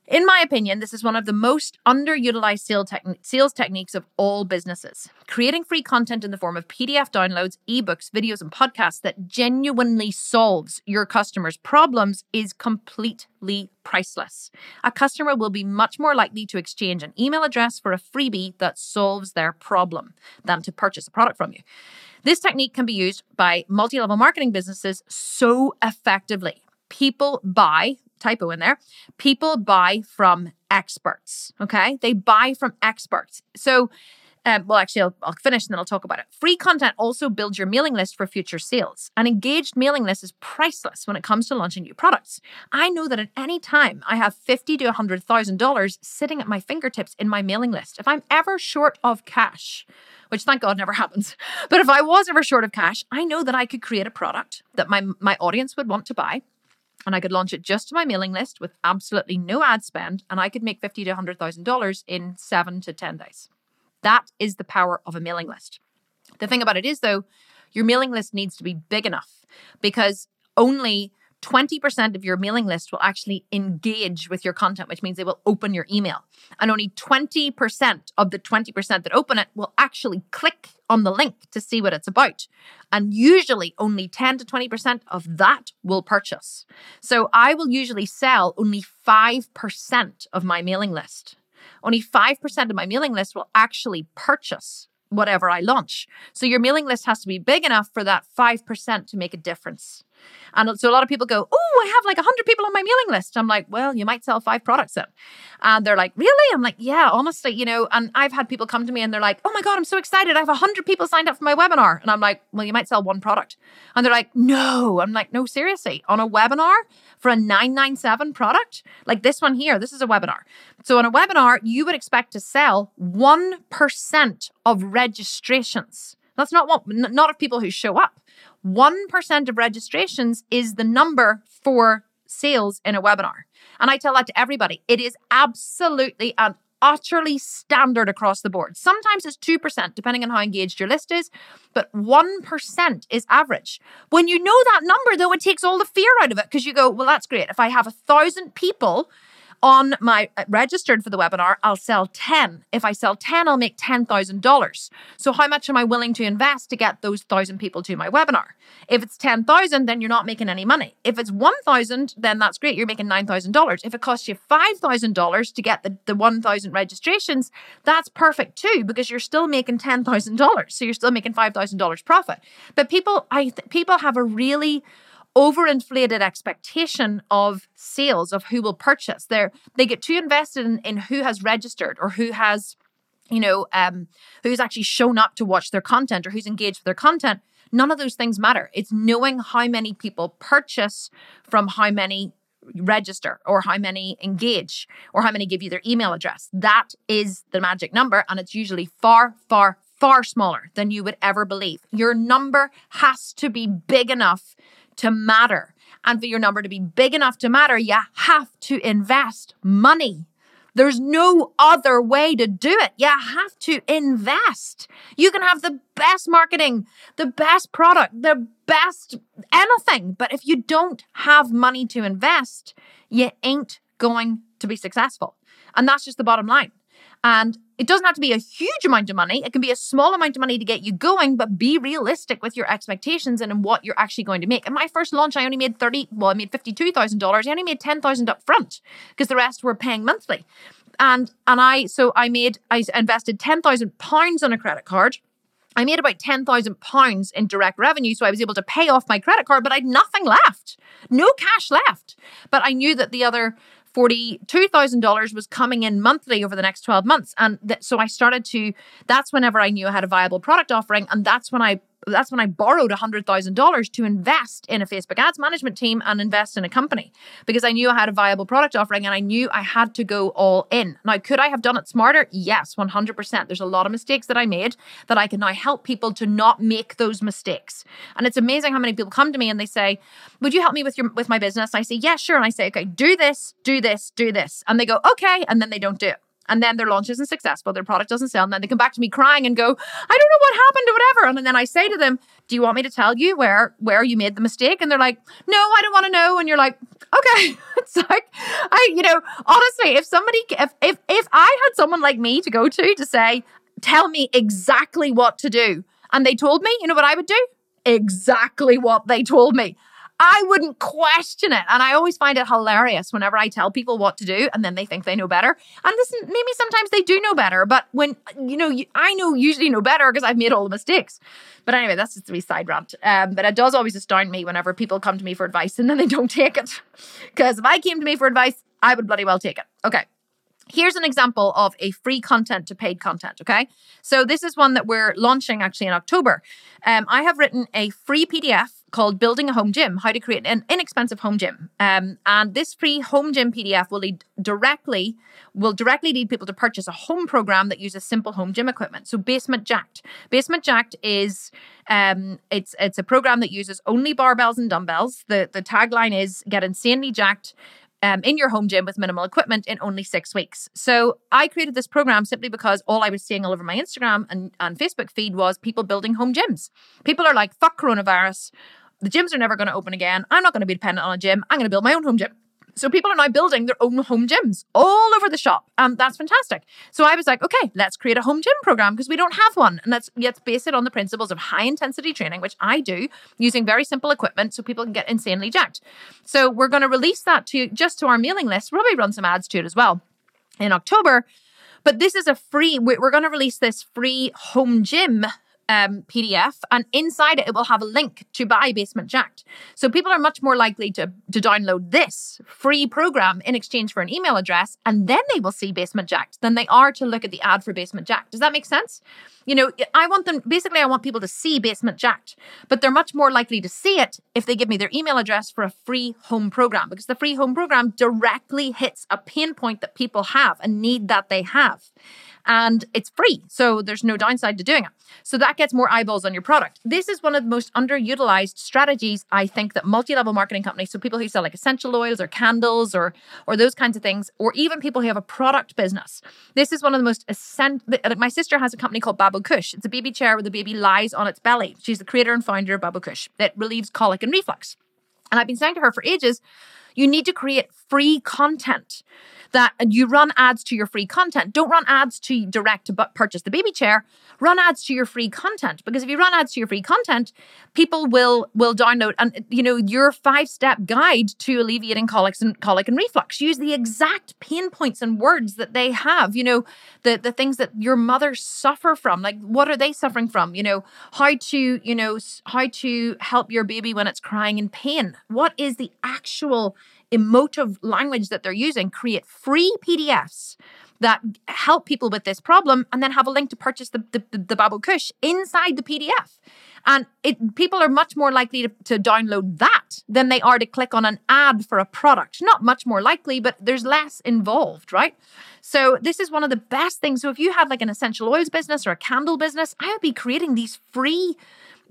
In my opinion, this is one of the most underutilized sales, techni- sales techniques of all businesses. Creating free content in the form of PDF downloads, ebooks, videos, and podcasts that genuinely solves your customers' problems is completely priceless. A customer will be much more likely to exchange an email address for a freebie that solves their problem than to purchase a product from you. This technique can be used by multi level marketing businesses so effectively. People buy typo in there. People buy from experts, okay? They buy from experts. So Um, well, actually, I'll, I'll finish and then I'll talk about it. Free content also builds your mailing list for future sales. An engaged mailing list is priceless when it comes to launching new products. I know that at any time I have fifty to hundred thousand dollars sitting at my fingertips in my mailing list. If I'm ever short of cash, which thank God never <laughs> happens, but if I was ever short of cash, I know that I could create a product that my my audience would want to buy and I could launch it just to my mailing list with absolutely no ad spend, and I could make fifty to hundred thousand dollars in seven to ten days. That is the power of a mailing list. The thing about it is, though, your mailing list needs to be big enough because only 20% of your mailing list will actually engage with your content, which means they will open your email. And only 20% of the 20% that open it will actually click on the link to see what it's about. And usually only 10 to 20% of that will purchase. So I will usually sell only 5% of my mailing list. Only 5% of my mailing list will actually purchase whatever I launch. So your mailing list has to be big enough for that 5% to make a difference. And so a lot of people go, Oh, I have like 100 people on my mailing list. I'm like, Well, you might sell five products then. And they're like, Really? I'm like, Yeah, honestly, you know. And I've had people come to me and they're like, Oh my God, I'm so excited. I have 100 people signed up for my webinar. And I'm like, Well, you might sell one product. And they're like, No. I'm like, No, seriously. On a webinar for a 997 product, like this one here, this is a webinar. So on a webinar, you would expect to sell 1% of registrations. That's not what, not of people who show up. 1% of registrations is the number for sales in a webinar. And I tell that to everybody. It is absolutely and utterly standard across the board. Sometimes it's 2%, depending on how engaged your list is, but 1% is average. When you know that number, though, it takes all the fear out of it because you go, well, that's great. If I have a thousand people on my uh, registered for the webinar, I'll sell 10. If I sell 10, I'll make $10,000. So how much am I willing to invest to get those 1000 people to my webinar? If it's 10,000, then you're not making any money. If it's 1,000, then that's great. You're making $9,000. If it costs you $5,000 to get the, the 1,000 registrations, that's perfect too, because you're still making $10,000. So you're still making $5,000 profit. But people, I th- people have a really overinflated expectation of sales of who will purchase. They they get too invested in, in who has registered or who has, you know, um, who's actually shown up to watch their content or who's engaged with their content. None of those things matter. It's knowing how many people purchase from how many register or how many engage or how many give you their email address. That is the magic number. And it's usually far, far, far smaller than you would ever believe. Your number has to be big enough to matter. And for your number to be big enough to matter, you have to invest money. There's no other way to do it. You have to invest. You can have the best marketing, the best product, the best anything. But if you don't have money to invest, you ain't going to be successful. And that's just the bottom line. And it doesn't have to be a huge amount of money. It can be a small amount of money to get you going, but be realistic with your expectations and in what you're actually going to make. In my first launch, I only made 30, well, I made $52,000. I only made 10,000 up front because the rest were paying monthly. And, and I, so I made, I invested 10,000 pounds on a credit card. I made about £10,000 in direct revenue. So I was able to pay off my credit card, but I had nothing left, no cash left. But I knew that the other $42,000 was coming in monthly over the next 12 months. And th- so I started to, that's whenever I knew I had a viable product offering. And that's when I that's when I borrowed $100,000 to invest in a Facebook ads management team and invest in a company because I knew I had a viable product offering and I knew I had to go all in. Now, could I have done it smarter? Yes, 100%. There's a lot of mistakes that I made that I can now help people to not make those mistakes. And it's amazing how many people come to me and they say, "Would you help me with your with my business?" I say, "Yeah, sure." And I say, "Okay, do this, do this, do this." And they go, "Okay," and then they don't do it and then their launch isn't successful, their product doesn't sell, and then they come back to me crying and go, I don't know what happened or whatever. And then I say to them, Do you want me to tell you where where you made the mistake? And they're like, No, I don't want to know. And you're like, Okay. <laughs> it's like I, you know, honestly, if somebody if if if I had someone like me to go to to say, tell me exactly what to do, and they told me, you know what I would do? Exactly what they told me. I wouldn't question it. And I always find it hilarious whenever I tell people what to do and then they think they know better. And listen, maybe sometimes they do know better, but when, you know, I know usually know better because I've made all the mistakes. But anyway, that's just a wee side rant. Um, but it does always astound me whenever people come to me for advice and then they <laughs> don't take it. Because if I came to me for advice, I would bloody well take it. Okay. Here's an example of a free content to paid content. Okay. So this is one that we're launching actually in October. Um, I have written a free PDF called Building a Home Gym How to Create an Inexpensive Home Gym. Um, and this free home gym PDF will lead directly will directly lead people to purchase a home program that uses simple home gym equipment. So Basement Jacked. Basement Jacked is um, it's it's a program that uses only barbells and dumbbells. The the tagline is get insanely jacked um, in your home gym with minimal equipment in only six weeks. So I created this program simply because all I was seeing all over my Instagram and, and Facebook feed was people building home gyms. People are like, fuck coronavirus. The gyms are never going to open again. I'm not going to be dependent on a gym. I'm going to build my own home gym. So people are now building their own home gyms all over the shop. And that's fantastic. So I was like, okay, let's create a home gym program because we don't have one. And let's, let's base it on the principles of high intensity training, which I do using very simple equipment so people can get insanely jacked. So we're going to release that to just to our mailing list. We'll probably run some ads to it as well in October. But this is a free, we're going to release this free home gym um, PDF, and inside it, it will have a link to buy Basement Jacked. So people are much more likely to, to download this free program in exchange for an email address, and then they will see Basement Jacked than they are to look at the ad for Basement Jacked. Does that make sense? You know, I want them, basically, I want people to see Basement Jacked, but they're much more likely to see it if they give me their email address for a free home program, because the free home program directly hits a pain point that people have, a need that they have and it's free. So there's no downside to doing it. So that gets more eyeballs on your product. This is one of the most underutilized strategies I think that multi-level marketing companies, so people who sell like essential oils or candles or or those kinds of things, or even people who have a product business. This is one of the most essential. My sister has a company called Babocush. It's a baby chair where the baby lies on its belly. She's the creator and founder of Babocush that relieves colic and reflux. And I've been saying to her for ages, you need to create free content that and you run ads to your free content. Don't run ads to direct to purchase the baby chair. Run ads to your free content because if you run ads to your free content, people will will download and you know your five step guide to alleviating colics and colic and reflux. Use the exact pain points and words that they have. You know the the things that your mothers suffer from. Like what are they suffering from? You know how to you know how to help your baby when it's crying in pain. What is the actual emotive language that they're using, create free PDFs that help people with this problem and then have a link to purchase the, the, the Babocush inside the PDF. And it, people are much more likely to, to download that than they are to click on an ad for a product. Not much more likely, but there's less involved, right? So this is one of the best things. So if you have like an essential oils business or a candle business, I would be creating these free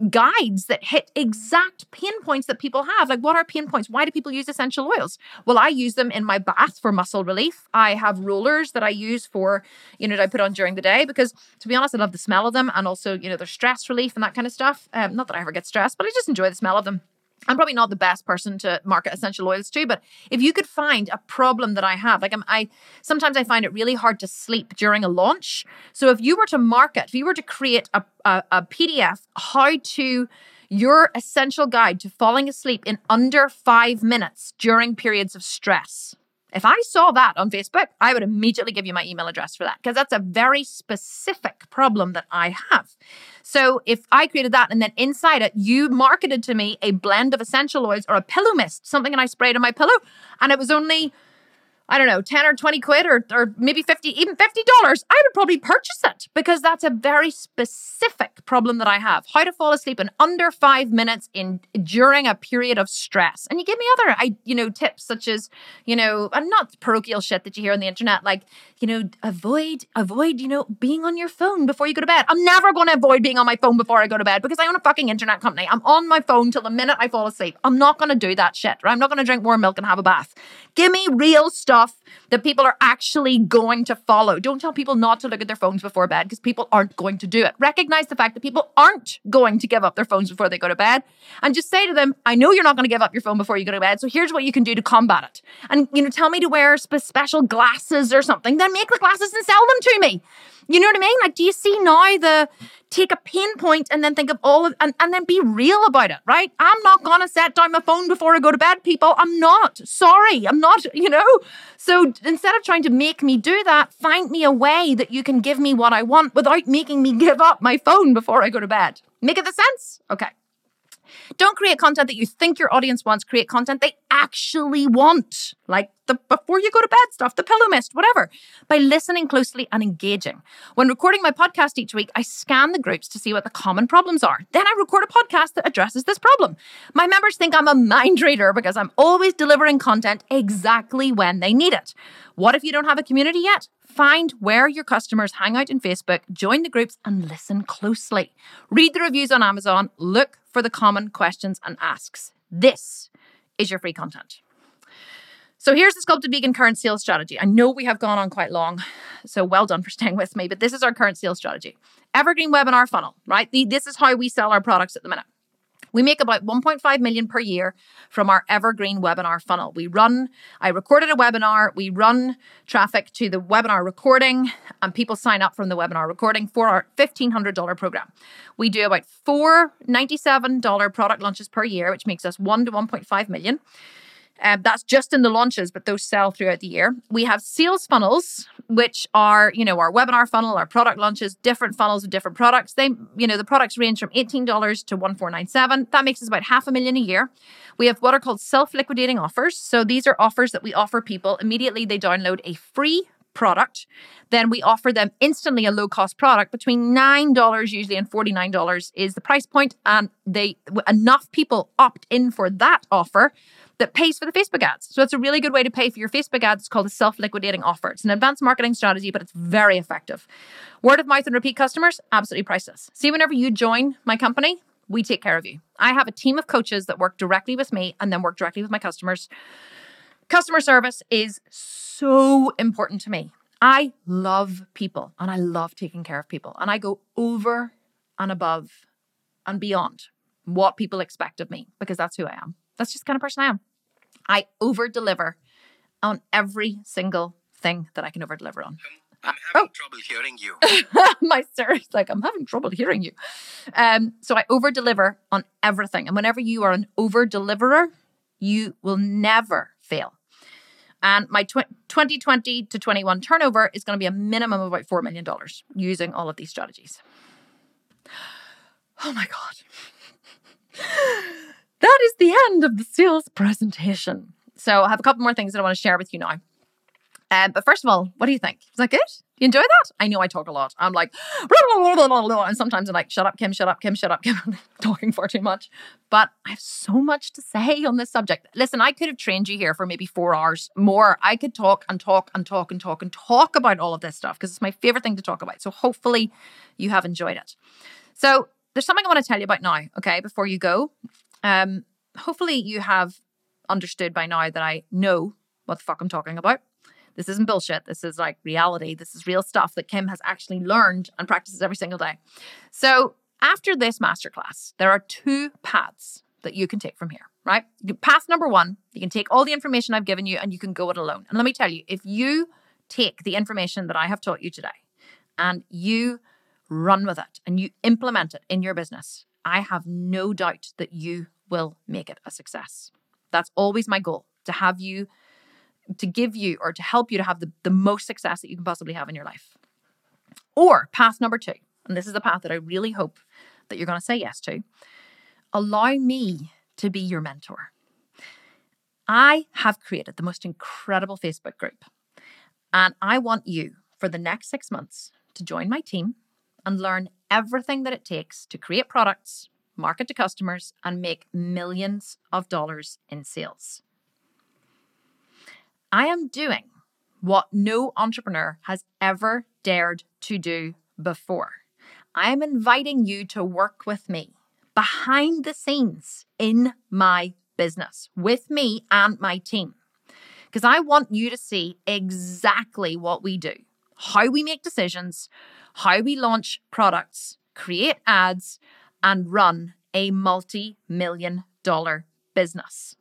guides that hit exact pain points that people have. Like, what are pain points? Why do people use essential oils? Well, I use them in my bath for muscle relief. I have rollers that I use for, you know, that I put on during the day because, to be honest, I love the smell of them and also, you know, their stress relief and that kind of stuff. Um, not that I ever get stressed, but I just enjoy the smell of them. I'm probably not the best person to market essential oils to, but if you could find a problem that I have, like I'm, I sometimes I find it really hard to sleep during a launch. So if you were to market, if you were to create a, a, a PDF, how to your essential guide to falling asleep in under five minutes during periods of stress. If I saw that on Facebook, I would immediately give you my email address for that because that's a very specific problem that I have. So if I created that and then inside it, you marketed to me a blend of essential oils or a pillow mist, something and I sprayed on my pillow, and it was only I don't know, 10 or 20 quid or, or maybe 50, even $50, I would probably purchase it because that's a very specific problem that I have. How to fall asleep in under five minutes in during a period of stress. And you give me other, I, you know, tips such as, you know, and not parochial shit that you hear on the internet, like, you know, avoid, avoid, you know, being on your phone before you go to bed. I'm never going to avoid being on my phone before I go to bed because I own a fucking internet company. I'm on my phone till the minute I fall asleep. I'm not going to do that shit, right? I'm not going to drink warm milk and have a bath. Give me real stuff stuff that people are actually going to follow. Don't tell people not to look at their phones before bed because people aren't going to do it. Recognize the fact that people aren't going to give up their phones before they go to bed and just say to them, I know you're not going to give up your phone before you go to bed. So here's what you can do to combat it. And, you know, tell me to wear sp- special glasses or something, then make the glasses and sell them to me. You know what I mean? Like, do you see now the take a pain point and then think of all of and, and then be real about it, right? I'm not gonna set down my phone before I go to bed, people. I'm not. Sorry. I'm not, <laughs> you know? So instead of trying to make me do that, find me a way that you can give me what I want without making me <laughs> give up my phone before I go to bed. Make it the sense? Okay. Don't create content that you think your audience wants. Create content they actually want, like the before you go to bed stuff, the pillow mist, whatever, by listening closely and engaging. When recording my podcast each week, I scan the groups to see what the common problems are. Then I record a podcast that addresses this problem. My members think I'm a mind reader because I'm always delivering content exactly when they need it. What if you don't have a community yet? Find where your customers hang out in Facebook, join the groups, and listen closely. Read the reviews on Amazon, look for the common questions and asks. This is your free content. So here's the Sculpted Vegan current sales strategy. I know we have gone on quite long, so well done for staying with me, but this is our current sales strategy. Evergreen webinar funnel, right? The, this is how we sell our products at the minute. We make about 1.5 million per year from our evergreen webinar funnel. We run, I recorded a webinar, we run traffic to the webinar recording, and people sign up from the webinar recording for our $1,500 program. We do about four $97 product launches per year, which makes us 1 to 1.5 million. Um, that's just in the launches, but those sell throughout the year. We have sales funnels, which are, you know, our webinar funnel, our product launches, different funnels of different products. They, you know, the products range from $18 to 1497. That makes us about half a million a year. We have what are called self-liquidating offers. So these are offers that we offer people immediately they download a free product, then we offer them instantly a low cost product between $9 usually and $49 is the price point and they enough people opt in for that offer that pays for the Facebook ads. So it's a really good way to pay for your Facebook ads. It's called a self-liquidating offer. It's an advanced marketing strategy, but it's very effective. Word of mouth and repeat customers, absolutely priceless. See, whenever you join my company, we take care of you. I have a team of coaches that work directly with me and then work directly with my customers. Customer service is so important to me. I love people and I love taking care of people. And I go over and above and beyond what people expect of me because that's who I am. That's just kind of person I am. I over deliver on every single thing that I can over deliver on. I'm having oh. trouble hearing you. <laughs> My sir is like, I'm having trouble hearing you. Um, so I over deliver on everything. And whenever you are an over deliverer, you will never fail. And my tw- 2020 to 21 turnover is going to be a minimum of about $4 million using all of these strategies. Oh my God. That is the end of the sales presentation. So I have a couple more things that I want to share with you now. Um, but first of all, what do you think? Is that good? You enjoy that? I know I talk a lot. I'm like, <laughs> and sometimes I'm like, shut up, Kim, shut up, Kim, shut up, Kim. <laughs> I'm talking far too much. But I have so much to say on this subject. Listen, I could have trained you here for maybe four hours more. I could talk and talk and talk and talk and talk about all of this stuff because it's my favorite thing to talk about. So hopefully you have enjoyed it. So there's something I want to tell you about now, okay, before you go. Um, hopefully you have understood by now that I know what the fuck I'm talking about. This isn't bullshit. This is like reality. This is real stuff that Kim has actually learned and practices every single day. So, after this masterclass, there are two paths that you can take from here, right? Path number one, you can take all the information I've given you and you can go it alone. And let me tell you, if you take the information that I have taught you today and you run with it and you implement it in your business, I have no doubt that you will make it a success. That's always my goal to have you to give you or to help you to have the, the most success that you can possibly have in your life. Or path number two, and this is the path that I really hope that you're going to say yes to allow me to be your mentor. I have created the most incredible Facebook group, and I want you for the next six months to join my team and learn everything that it takes to create products, market to customers, and make millions of dollars in sales. I am doing what no entrepreneur has ever dared to do before. I am inviting you to work with me behind the scenes in my business with me and my team. Because I want you to see exactly what we do, how we make decisions, how we launch products, create ads, and run a multi million dollar business.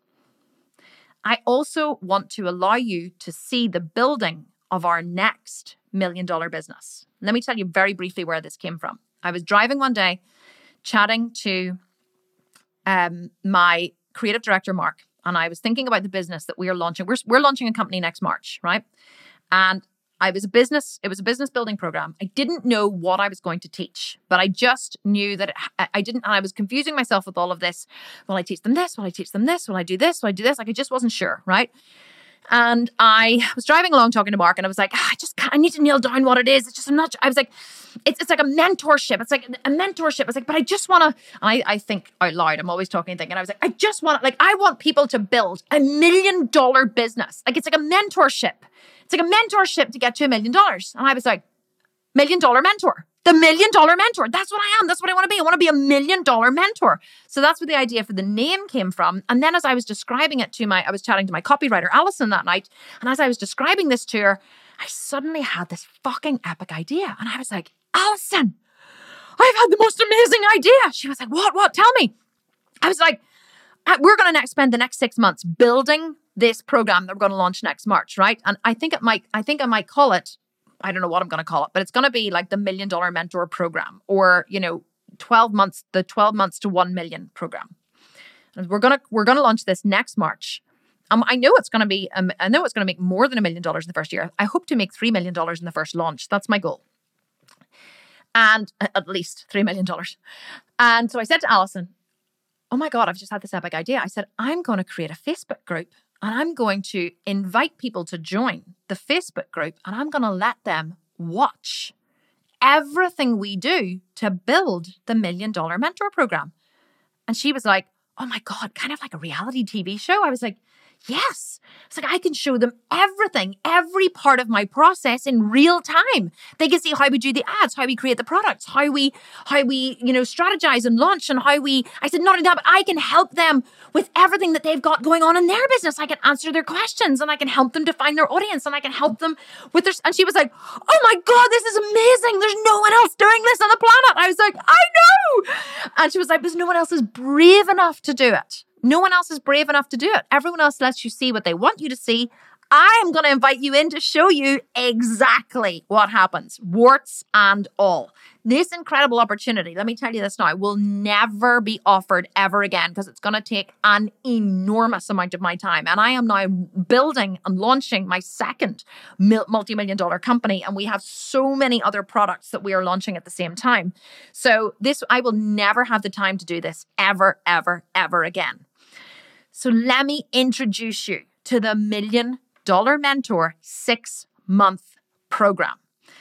I also want to allow you to see the building of our next million dollar business. Let me tell you very briefly where this came from. I was driving one day, chatting to um, my creative director, Mark, and I was thinking about the business that we are launching. We're, we're launching a company next March, right? And I was a business, it was a business building program. I didn't know what I was going to teach, but I just knew that it, I didn't, and I was confusing myself with all of this. Will I teach them this? Will I teach them this? Will I do this? Will I do this? Like I just wasn't sure, right? And I was driving along talking to Mark, and I was like, "Ah, I just can't, I need to nail down what it is. It's just I'm not. I was like, it's it's like a mentorship. It's like a mentorship. It's like, but I just want to. I I think out loud. I'm always talking and thinking. I was like, I just want like I want people to build a million dollar business. Like it's like a mentorship. It's like a mentorship to get to a million dollars. And I was like, million dollar mentor. The million dollar mentor. That's what I am. That's what I want to be. I want to be a million dollar mentor. So that's where the idea for the name came from. And then as I was describing it to my, I was chatting to my copywriter, Alison, that night. And as I was describing this to her, I suddenly had this fucking epic idea. And I was like, Alison, I've had the most amazing idea. She was like, What? What? Tell me. I was like, "Uh, We're going to next spend the next six months building this program that we're going to launch next March, right? And I think it might, I think I might call it I don't know what I'm going to call it, but it's going to be like the million dollar mentor program or, you know, 12 months, the 12 months to 1 million program. And we're going to, we're going to launch this next March. Um, I know it's going to be, um, I know it's going to make more than a million dollars in the first year. I hope to make $3 million in the first launch. That's my goal. And at least $3 million. And so I said to Allison, Oh my God, I've just had this epic idea. I said, I'm going to create a Facebook group and I'm going to invite people to join the Facebook group and I'm going to let them watch everything we do to build the million dollar mentor program. And she was like, Oh my God, kind of like a reality TV show. I was like, Yes. It's like I can show them everything, every part of my process in real time. They can see how we do the ads, how we create the products, how we, how we, you know, strategize and launch and how we, I said, not only that, but I can help them with everything that they've got going on in their business. I can answer their questions and I can help them define their audience and I can help them with their, and she was like, Oh my God, this is amazing. There's no one else doing this on the planet. I was like, I know. And she was like, "There's no one else is brave enough to do it. No one else is brave enough to do it. Everyone else lets you see what they want you to see. I'm going to invite you in to show you exactly what happens, warts and all. This incredible opportunity, let me tell you this now, will never be offered ever again because it's going to take an enormous amount of my time. And I am now building and launching my second multi million dollar company. And we have so many other products that we are launching at the same time. So, this, I will never have the time to do this ever, ever, ever again. So, let me introduce you to the Million Dollar Mentor six month program.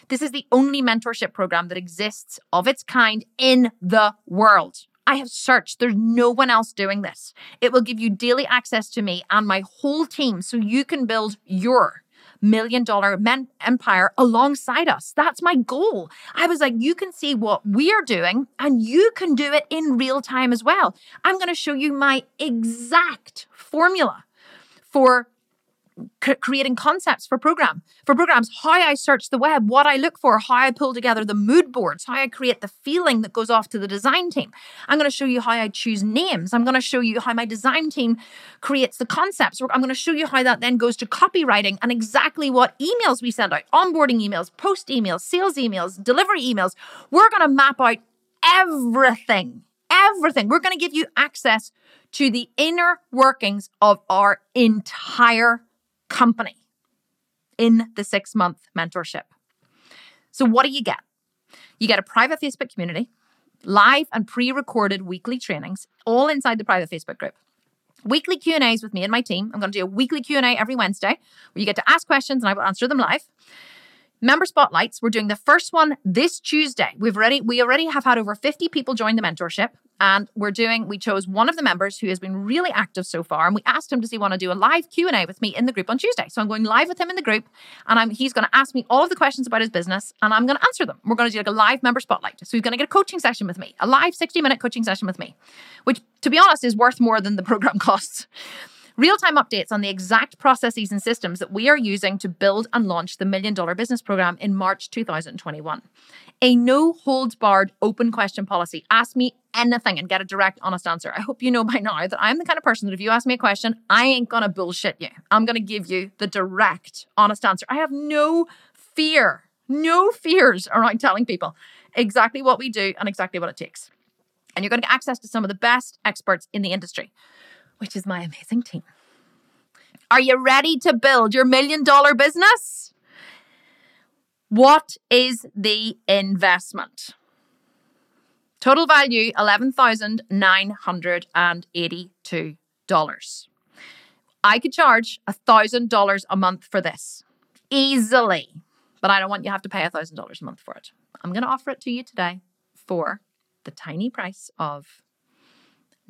This is the only mentorship program that exists of its kind in the world. I have searched, there's no one else doing this. It will give you daily access to me and my whole team so you can build your million dollar men- empire alongside us. That's my goal. I was like, you can see what we are doing and you can do it in real time as well. I'm going to show you my exact formula for c- creating concepts for program for programs how i search the web what i look for how i pull together the mood boards how i create the feeling that goes off to the design team. I'm going to show you how i choose names. I'm going to show you how my design team creates the concepts. I'm going to show you how that then goes to copywriting and exactly what emails we send out. Onboarding emails post emails sales emails delivery emails. We're going to map out everything everything. We're going to give you access to the inner workings of our entire company in the six month mentorship. So, what do you get? You get a private Facebook community, live and pre recorded weekly trainings, all inside the private Facebook group. Weekly Q and A's with me and my team. I'm going to do a weekly Q and A every Wednesday where you get to ask questions and I will answer them live. Member spotlights. We're doing the first one this Tuesday. We've already we already have had over 50 people join the mentorship and we're doing we chose one of the members who has been really active so far and we asked him does he want to do a live Q&A with me in the group on Tuesday. So I'm going live with him in the group and I'm he's going to ask me all of the questions about his business and I'm going to answer them. We're going to do like a live member spotlight. So he's going to get a coaching session with me, a live 60 minute coaching session with me, which to be honest is worth more than the program <laughs> costs. Real time updates on the exact processes and systems that we are using to build and launch the Million Dollar Business Program in March 2021. A no holds barred open question policy. Ask me anything and get a direct, honest answer. I hope you know by now that I'm the kind of person that if you ask me a question, I ain't gonna bullshit you. I'm gonna give you the direct, honest answer. I have no fear, no fears around telling people exactly what we do and exactly what it takes. And you're to get access to some of the best experts in the industry which is my amazing team. Are you ready to build your million dollar business? What is the investment? Total value $11,982. I could charge $1,000 a month for this easily, but I don't want you to have to pay $1,000 a month for it. I'm going to offer it to you today for the tiny price of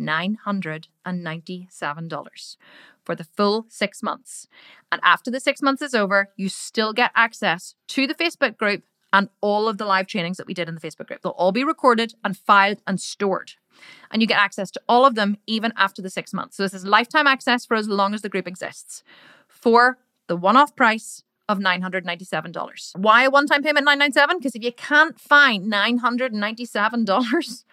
$997 for the full six months. And after the six months is over, you still get access to the Facebook group and all of the live trainings that we did in the Facebook group. They'll all be recorded and filed and stored. And you get access to all of them even after the six months. So this is lifetime access for as long as the group exists for the one off price of $997. Why a one time payment 997 Because if you can't find $997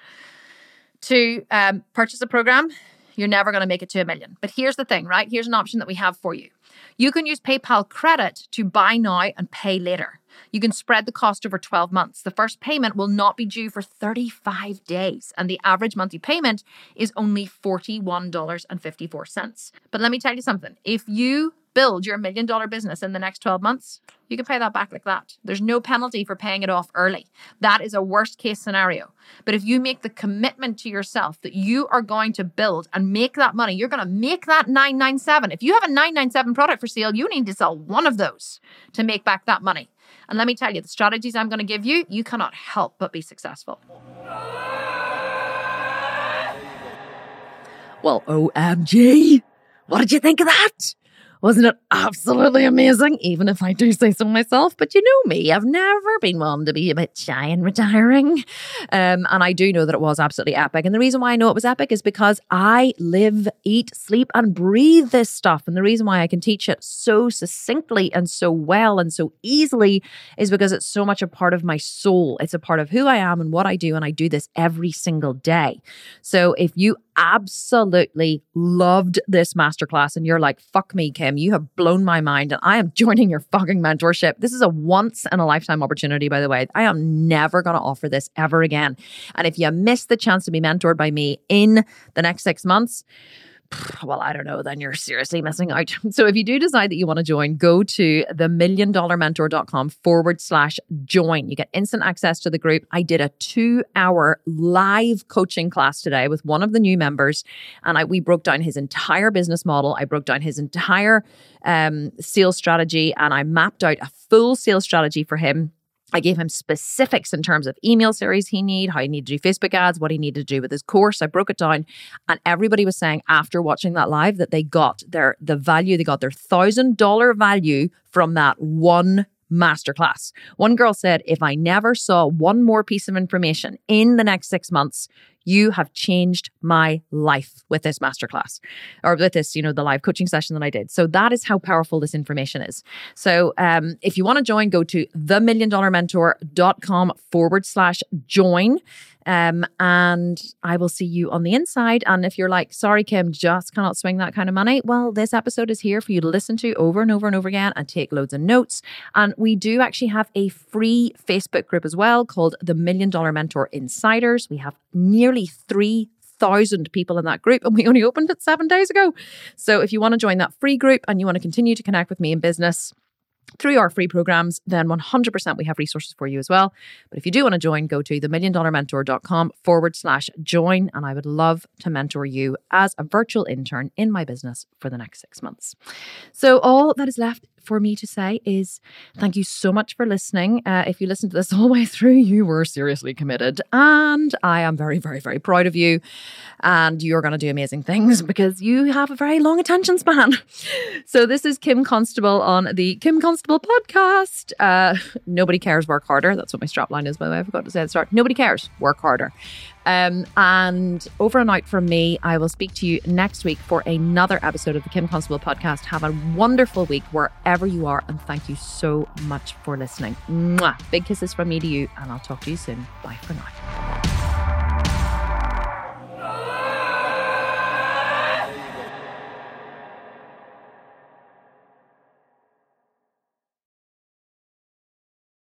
to um, purchase a program, you're never going to make it to a million. But here's the thing, right? Here's an option that we have for you. You can use PayPal credit to buy now and pay later. You can spread the cost over 12 months. The first payment will not be due for 35 days, and the average monthly payment is only $41.54. But let me tell you something if you build your million dollar business in the next 12 months, you can pay that back like that. There's no penalty for paying it off early. That is a worst case scenario. But if you make the commitment to yourself that you are going to build and make that money, you're going to make that 997. If you have a 997 product for sale, you need to sell one of those to make back that money. And let me tell you, the strategies I'm going to give you, you cannot help but be successful. Well, OMG. What did you think of that? Wasn't it absolutely amazing? Even if I do say so myself, but you know me, I've never been one to be a bit shy and retiring. Um, and I do know that it was absolutely epic. And the reason why I know it was epic is because I live, eat, sleep, and breathe this stuff. And the reason why I can teach it so succinctly and so well and so easily is because it's so much a part of my soul. It's a part of who I am and what I do. And I do this every single day. So if you absolutely loved this masterclass and you're like, fuck me, You have blown my mind and I am joining your fucking mentorship. This is a once in a lifetime opportunity, by the way. I am never going to offer this ever again. And if you miss the chance to be mentored by me in the next six months, <sighs> well, I don't know, then you're seriously missing out. <laughs> So if you do decide that you want to join, go to the million dollar mentor.com forward slash join. You get instant access to the group. I did a two hour live coaching class today with one of the new members, and I, we broke down his entire business model. I broke down his entire um, sales strategy, and I mapped out a full sales strategy for him I gave him specifics in terms of email series he need, how he needed to do Facebook ads, what he needed to do with his course. I broke it down, and everybody was saying after watching that live that they got their the value, they got their thousand dollar value from that one masterclass. One girl said, if I never saw one more piece of information in the next six months, you have changed my life with this masterclass or with this, you know, the live coaching session that I did. So that is how powerful this information is. So um, if you want to join, go to themilliondollarmentor.com forward slash join. Um, and I will see you on the inside. And if you're like, sorry, Kim, just cannot swing that kind of money, well, this episode is here for you to listen to over and over and over again and take loads of notes. And we do actually have a free Facebook group as well called the Million Dollar Mentor Insiders. We have nearly three thousand people in that group and we only opened it seven days ago. So if you want to join that free group and you want to continue to connect with me in business, through our free programs, then 100% we have resources for you as well. But if you do want to join, go to themilliondollarmentor.com forward slash join. And I would love to mentor you as a virtual intern in my business for the next six months. So all that is left for me to say is thank you so much for listening. Uh, if you listened to this <laughs> all the way through, you were seriously committed. And I am very, very, very proud of you. And you're going to do amazing things because you have a very long attention span. <laughs> So, this is Kim Constable on the Kim Constable podcast. Uh, <laughs> nobody cares, work harder. That's what my strap line is, by the way. I forgot to say at the start. Nobody cares, work harder. Um, and over and out from me, I will speak to you next week for another episode of the Kim Constable podcast. Have a wonderful week wherever you are, and thank you so much for listening. Mwah. Big kisses from me to you, and I'll talk to you soon. Bye for now.